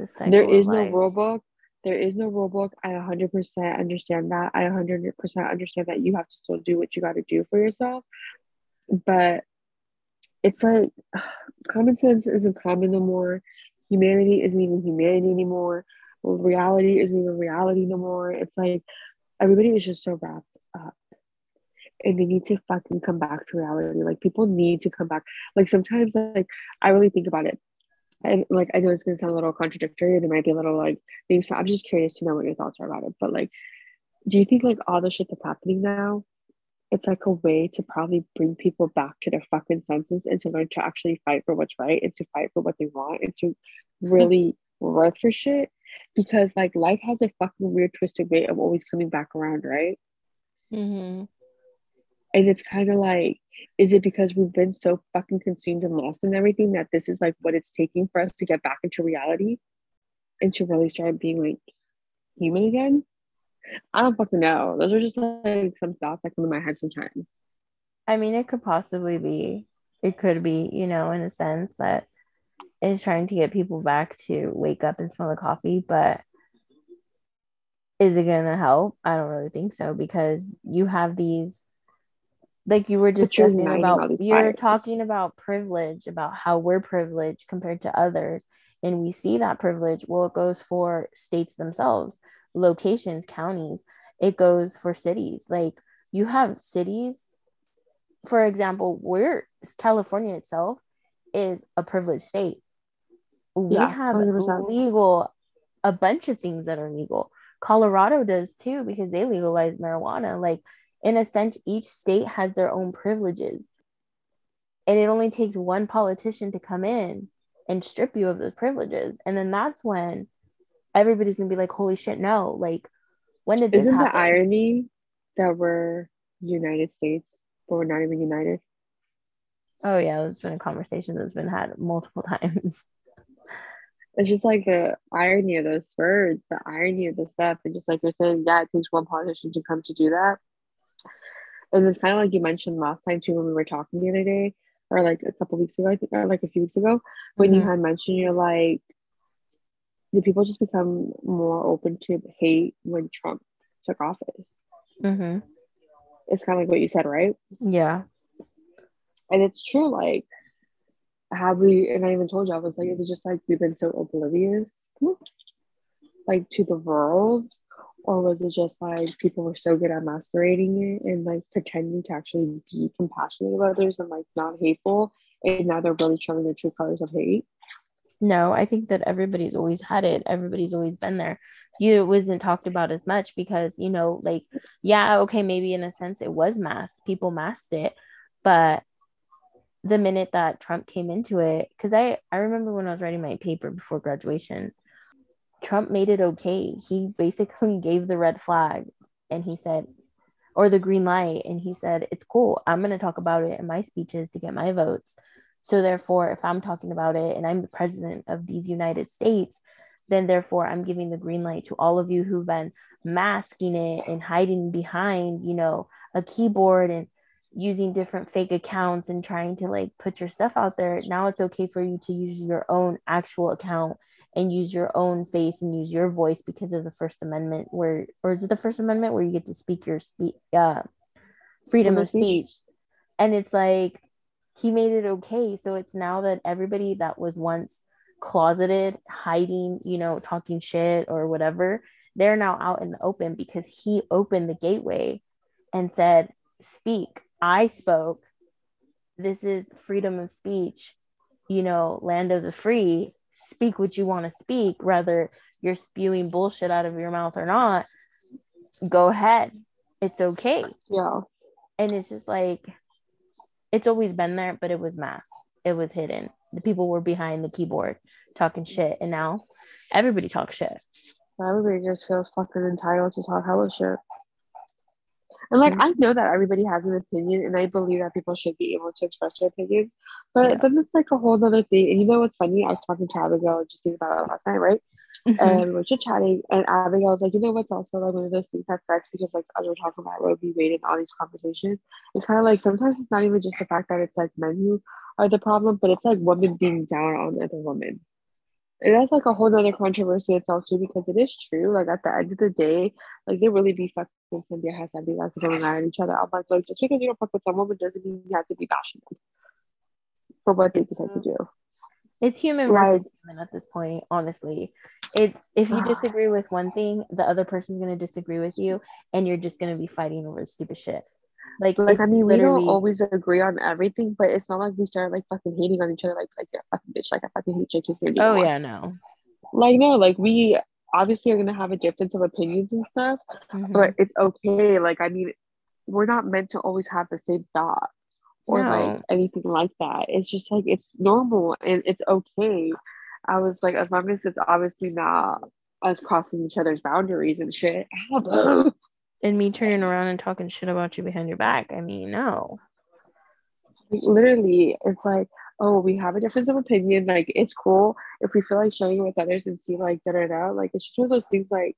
The cycle there of no rule book. There is no rule book. I 100% understand that. I 100% understand that you have to still do what you got to do for yourself. But it's like common sense isn't common no more. Humanity isn't even humanity anymore. Reality isn't even reality no more. It's like everybody is just so wrapped up and they need to fucking come back to reality. Like people need to come back. Like sometimes like I really think about it. And like I know it's gonna sound a little contradictory, there might be a little like things, but I'm just curious to know what your thoughts are about it. But like, do you think like all the shit that's happening now, it's like a way to probably bring people back to their fucking senses and to learn to actually fight for what's right and to fight for what they want and to really work for shit? Because like life has a fucking weird twisted way of always coming back around, right? Mm-hmm. And it's kind of like, is it because we've been so fucking consumed and lost in everything that this is like what it's taking for us to get back into reality and to really start being like human again? I don't fucking know. Those are just like some thoughts that come in my head sometimes. I mean, it could possibly be, it could be, you know, in a sense that it's trying to get people back to wake up and smell the coffee, but is it going to help? I don't really think so because you have these like you were discussing about you're talking about privilege about how we're privileged compared to others and we see that privilege well it goes for states themselves locations counties it goes for cities like you have cities for example where california itself is a privileged state. We yeah, have 100%. legal a bunch of things that are legal. Colorado does too because they legalize marijuana like in a sense, each state has their own privileges. And it only takes one politician to come in and strip you of those privileges. And then that's when everybody's gonna be like, holy shit, no. Like, when did this Isn't happen? the irony that we're United States, but we're not even united? Oh yeah, there's been a conversation that's been had multiple times. It's just like the irony of those words, the irony of the stuff. And just like you're saying, yeah, it takes one politician to come to do that and it's kind of like you mentioned last time too when we were talking the other day or like a couple weeks ago i think or like a few weeks ago when mm-hmm. you had mentioned you're like did people just become more open to hate when trump took office mm-hmm. it's kind of like what you said right yeah and it's true like have we and i even told you i was like is it just like we've been so oblivious like to the world or was it just like people were so good at masquerading it and like pretending to actually be compassionate about others and like not hateful and now they're really showing their true colors of hate? No i think that everybody's always had it. Everybody's always been there. You wasn't talked about as much because you know like yeah okay maybe in a sense it was masked people masked it but the minute that trump came into it because i i remember when i was writing my paper before graduation Trump made it okay. He basically gave the red flag and he said, or the green light, and he said, It's cool. I'm going to talk about it in my speeches to get my votes. So, therefore, if I'm talking about it and I'm the president of these United States, then therefore I'm giving the green light to all of you who've been masking it and hiding behind, you know, a keyboard and using different fake accounts and trying to like put your stuff out there now it's okay for you to use your own actual account and use your own face and use your voice because of the first amendment where or is it the first amendment where you get to speak your speak uh freedom of speech? And it's like he made it okay. So it's now that everybody that was once closeted hiding you know talking shit or whatever they're now out in the open because he opened the gateway and said speak I spoke. This is freedom of speech, you know, land of the free. Speak what you want to speak, whether you're spewing bullshit out of your mouth or not. Go ahead. It's okay. Yeah. And it's just like, it's always been there, but it was masked. It was hidden. The people were behind the keyboard talking shit. And now everybody talks shit. Everybody just feels fucking entitled to talk hella shit. And like mm-hmm. I know that everybody has an opinion and I believe that people should be able to express their opinions. But yeah. then it's like a whole other thing. And you know what's funny? I was talking to Abigail just thinking about it last night, right? Mm-hmm. And we're just chatting and Abigail was like, you know what's also like one of those things that sucks because like as we're talking about Roe v. Wade and all these conversations, it's kind of like sometimes it's not even just the fact that it's like men who are the problem, but it's like women being down on other women that's like a whole other controversy itself too because it is true like at the end of the day like they really be fucking some has and guys going at each other i'm like, like just because you don't fuck with some woman doesn't mean you have to be bashing them for what they decide to do. It's human versus human at this point, honestly. It's if you disagree with one thing, the other person's gonna disagree with you, and you're just gonna be fighting over stupid shit. Like, like I mean, we don't always agree on everything, but it's not like we start like fucking hating on each other, like like a fucking bitch, like I fucking hate JK. Oh yeah, no. Like no, like we obviously are gonna have a difference of opinions and stuff, mm-hmm. but it's okay. Like I mean, we're not meant to always have the same thought or no. like anything like that. It's just like it's normal and it's okay. I was like, as long as it's obviously not us crossing each other's boundaries and shit. and me turning around and talking shit about you behind your back. I mean, no. literally, it's like, oh, we have a difference of opinion. Like, it's cool if we feel like sharing it with others and see like da da da. Like, it's just one of those things. Like,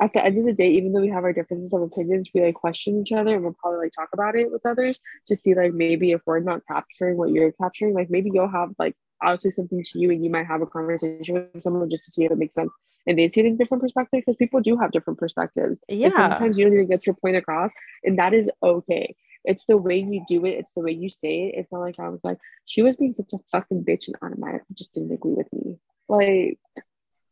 at the end of the day, even though we have our differences of opinions, we like question each other and we'll probably like talk about it with others to see like maybe if we're not capturing what you're capturing, like maybe you'll have like obviously something to you and you might have a conversation with someone just to see if it makes sense and they see it in different perspectives because people do have different perspectives. Yeah. And sometimes you don't even get your point across, and that is okay. It's the way you do it, it's the way you say it. It's not like I was like, she was being such a fucking bitch and automatically just didn't agree with me. Like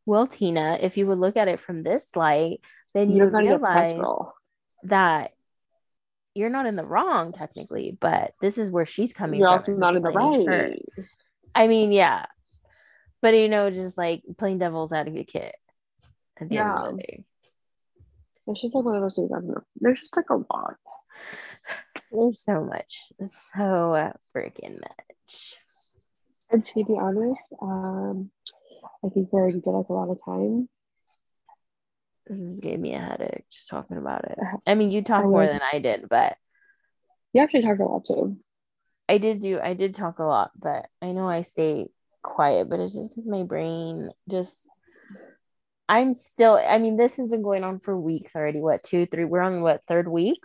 well, Tina, if you would look at it from this light, then you realize that you're not in the wrong technically, but this is where she's coming you're from. You're also not in the right. Her. I mean, yeah, but you know, just like playing devil's advocate at the yeah. end of the day. It's just like one of those things. I don't know. There's just like a lot. There's so much, so freaking much. And to be honest, um, I think we already did like a lot of time. This is gave me a headache just talking about it. I mean, you talk more than I did, but you actually talked a lot too. I did do. I did talk a lot, but I know I stay quiet. But it's just because my brain just. I'm still. I mean, this has been going on for weeks already. What two, three? We're on what third week?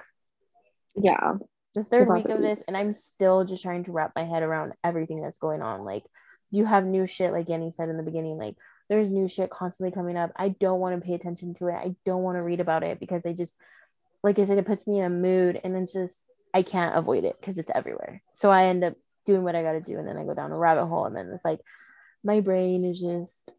Yeah, the third week of this, and I'm still just trying to wrap my head around everything that's going on. Like you have new shit, like Yanni said in the beginning, like there's new shit constantly coming up. I don't want to pay attention to it. I don't want to read about it because I just, like I said, it puts me in a mood and then just, I can't avoid it because it's everywhere. So I end up doing what I got to do and then I go down a rabbit hole and then it's like, my brain is just,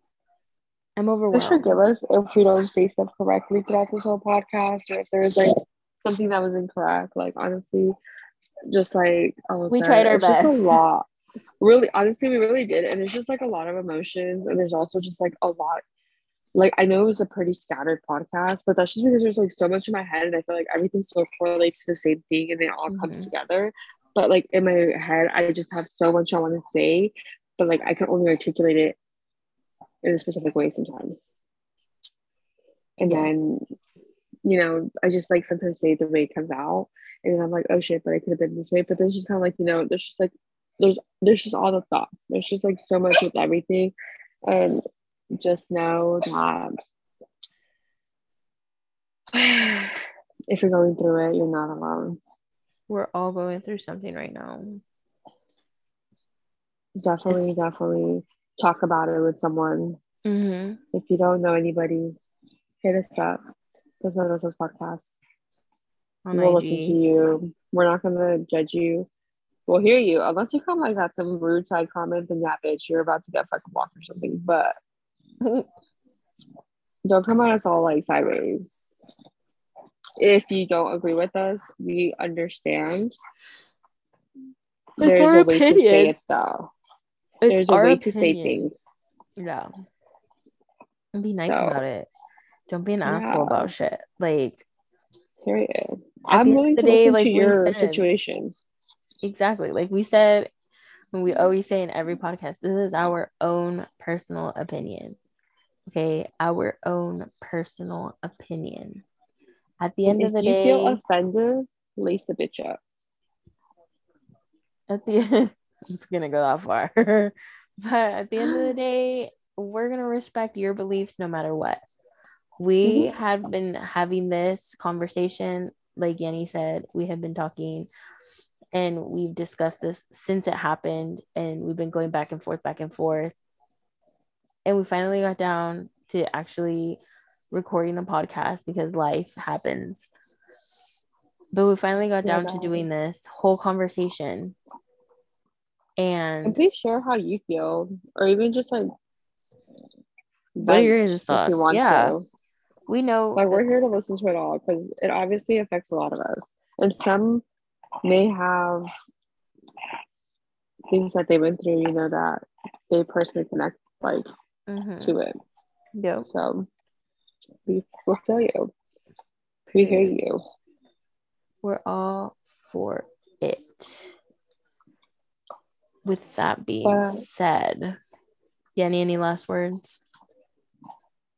I'm overwhelmed. Just forgive us if we don't say stuff correctly throughout this whole podcast or if there's like something that was incorrect. Like, honestly, just like, oh, we tried our best. Just a lot really honestly we really did and there's just like a lot of emotions and there's also just like a lot like I know it was a pretty scattered podcast, but that's just because there's like so much in my head and I feel like everything still correlates to the same thing and it all mm-hmm. comes together. But like in my head, I just have so much I want to say, but like I can only articulate it in a specific way sometimes. And yes. then, you know, I just like sometimes say the way it comes out. And then I'm like, oh shit, but I could have been this way. But there's just kind of like, you know, there's just like there's there's just all the thoughts. There's just like so much with everything. And just know that if you're going through it, you're not alone. We're all going through something right now. Definitely, it's- definitely talk about it with someone. Mm-hmm. If you don't know anybody, hit us up. This is podcast. we'll IG. listen to you. We're not gonna judge you we'll hear you. Unless you come like that some rude side comment, then yeah, bitch, you're about to get fucking blocked or something. But don't come at us all like sideways. If you don't agree with us, we understand. It's There's a way opinion. to say it though. It's There's a way opinion. to say things. Yeah. And be nice so, about it. Don't be an yeah. asshole about shit. Like period. I'm willing to day, listen like to your said, situations exactly like we said when we always say in every podcast this is our own personal opinion okay our own personal opinion at the end if of the you day feel offended lace the bitch up. at the end i'm just gonna go that far. But at the end of the day we're gonna respect your beliefs no matter what. We mm-hmm. have been having this conversation like Yanni said we have been talking and we've discussed this since it happened and we've been going back and forth back and forth. And we finally got down to actually recording a podcast because life happens but we finally got down yeah, to doing this whole conversation And, and please share how you feel, or even just like what your thoughts? Yeah, to. we know like we're here to listen to it all because it obviously affects a lot of us, and some may have things that they went through, you know, that they personally connect like mm-hmm. to it. Yeah. So we will feel you. We hear you. We're all for it. With that being said, Yenny, any last words?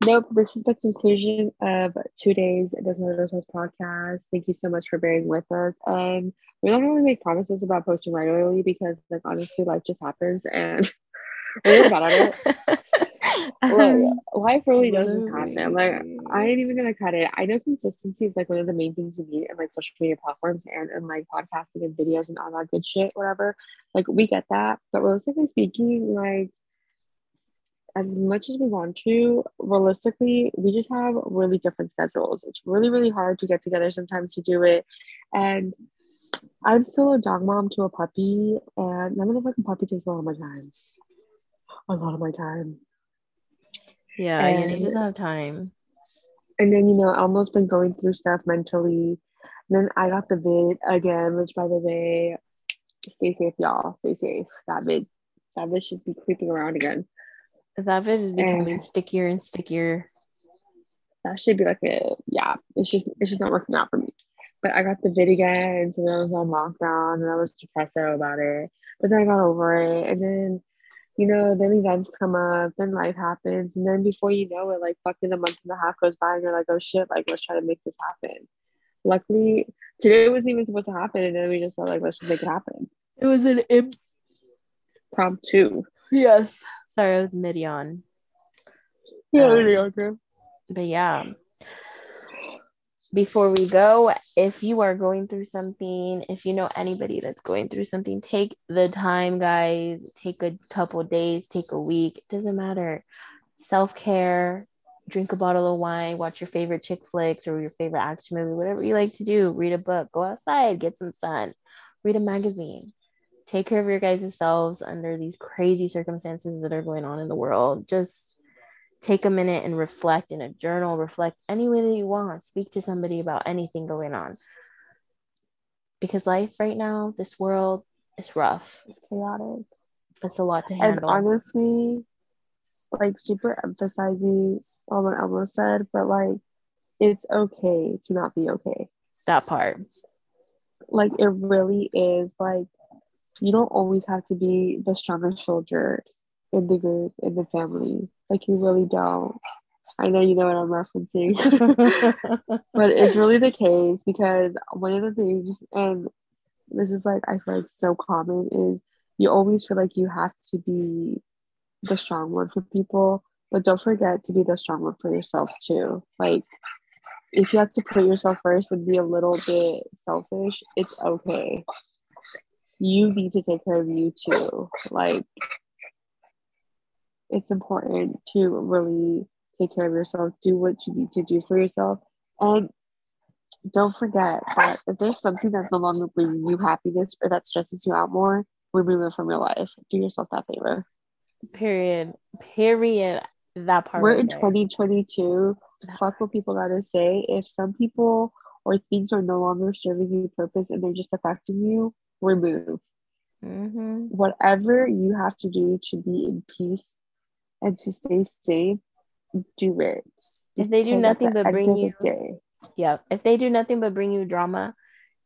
Nope, this is the conclusion of today's Doesn't Matter podcast. Thank you so much for bearing with us. And we're not going to make promises about posting regularly because, like, honestly, life just happens and we're really bad at it. like, life really does just happen. Like, I ain't even to cut it. I know consistency is like one of the main things you need in like social media platforms and, in like podcasting and videos and all that good shit, whatever. Like, we get that. But realistically speaking, like, as much as we want to, realistically, we just have really different schedules. It's really, really hard to get together sometimes to do it. And I'm still a dog mom to a puppy, and none of the fucking puppy takes a lot of my time. A lot of my time. Yeah, and, you doesn't have time. And then, you know, Elmo's been going through stuff mentally. And then I got the vid again, which by the way, stay safe, y'all. Stay safe. That vid, that vid should be creeping around again. That vid is becoming and stickier and stickier. That should be like a yeah. It's just it's just not working out for me. But I got the vid again, so then I was on lockdown and I was depressed about it. But then I got over it, and then you know, then events come up, then life happens, and then before you know it, like fucking a month and a half goes by, and you're like, oh shit, like let's try to make this happen. Luckily, today wasn't even supposed to happen, and then we just thought like let's just make it happen. It was an impromptu. Yes. Sorry, I was mid yawn. Yeah, um, But yeah. Before we go, if you are going through something, if you know anybody that's going through something, take the time, guys. Take a couple days, take a week. It doesn't matter. Self care, drink a bottle of wine, watch your favorite chick flicks or your favorite action movie, whatever you like to do. Read a book, go outside, get some sun, read a magazine take care of your guys' selves under these crazy circumstances that are going on in the world. Just take a minute and reflect in a journal, reflect any way that you want, speak to somebody about anything going on. Because life right now, this world is rough. It's chaotic. It's a lot to handle. And honestly, like super emphasizing on what Elmo said, but like it's okay to not be okay. That part. Like it really is like you don't always have to be the strongest soldier in the group, in the family. Like you really don't. I know you know what I'm referencing, but it's really the case because one of the things, and this is like I feel like so common, is you always feel like you have to be the strong one for people, but don't forget to be the strong one for yourself too. Like if you have to put yourself first and be a little bit selfish, it's okay you need to take care of you too. Like, it's important to really take care of yourself, do what you need to do for yourself. And don't forget that if there's something that's no longer bringing you happiness or that stresses you out more, remove it from your life. Do yourself that favor. Period. Period. That part. We're in there. 2022. Fuck what people gotta say. If some people or things are no longer serving you purpose and they're just affecting you, remove. Mm-hmm. Whatever you have to do to be in peace and to stay safe, do it. If they do nothing but bring you, day, yeah, if they do nothing but bring you drama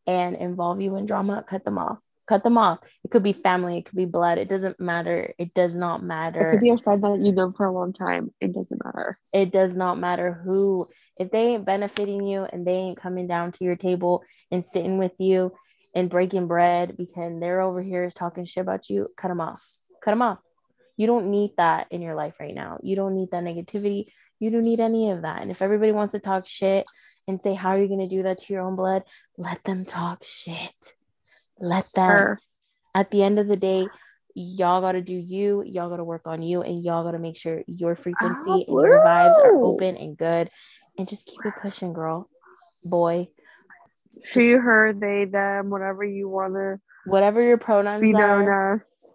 and involve you in drama, cut them off. Cut them off. It could be family, it could be blood. It doesn't matter. It does not matter. It could be a friend that you know for a long time. It doesn't matter. It does not matter who. If they ain't benefiting you and they ain't coming down to your table and sitting with you and breaking bread because they're over here talking shit about you, cut them off. Cut them off. You don't need that in your life right now. You don't need that negativity. You don't need any of that. And if everybody wants to talk shit and say, How are you going to do that to your own blood? Let them talk shit. Let them. Sure. At the end of the day, y'all got to do you. Y'all got to work on you. And y'all got to make sure your frequency oh, and your vibes are open and good. And just keep it pushing, girl, boy she, her, they, them, whatever you want to whatever your pronouns be known are, as.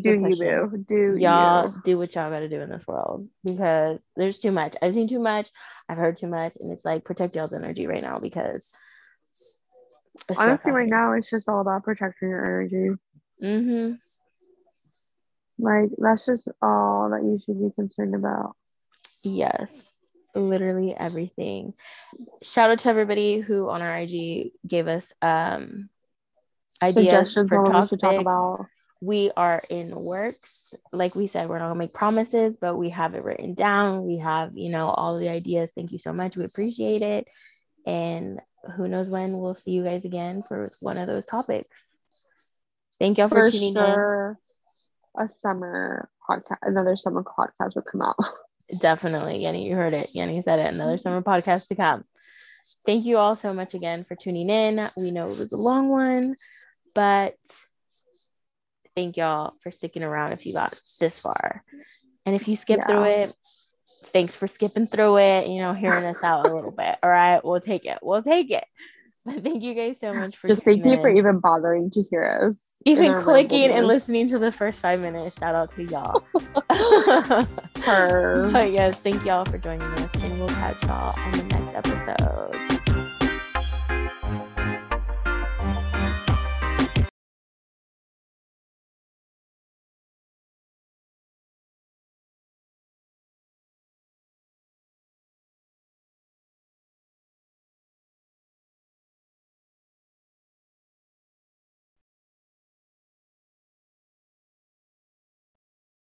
Do you boo. Do y'all you. do what y'all gotta do in this world because there's too much. I've seen too much. I've heard too much and it's like protect y'all's energy right now because honestly right now it's just all about protecting your energy. Mm-hmm. like that's just all that you should be concerned about. Yes. Literally everything. Shout out to everybody who on our ig gave us um ideas suggestions for topics. should talk about we are in works. Like we said we're not gonna make promises but we have it written down. We have you know all the ideas. Thank you so much. We appreciate it. And who knows when we'll see you guys again for one of those topics. Thank y'all for, for tuning sure. A summer podcast another summer podcast would come out. Definitely. Yenny you heard it. Yenny said it. Another summer podcast to come. Thank you all so much again for tuning in. We know it was a long one but thank y'all for sticking around if you got this far. And if you skip Yeah. through it, thanks for skipping through it, you know, hearing us out a little bit. All right, we'll take it. We'll take it. But thank you guys so much for just thank you for even bothering to hear us even clicking and listening to the first five minutes. Shout out to y'all. Her. but yes, thank y'all for joining us, and we'll catch y'all on the next episode.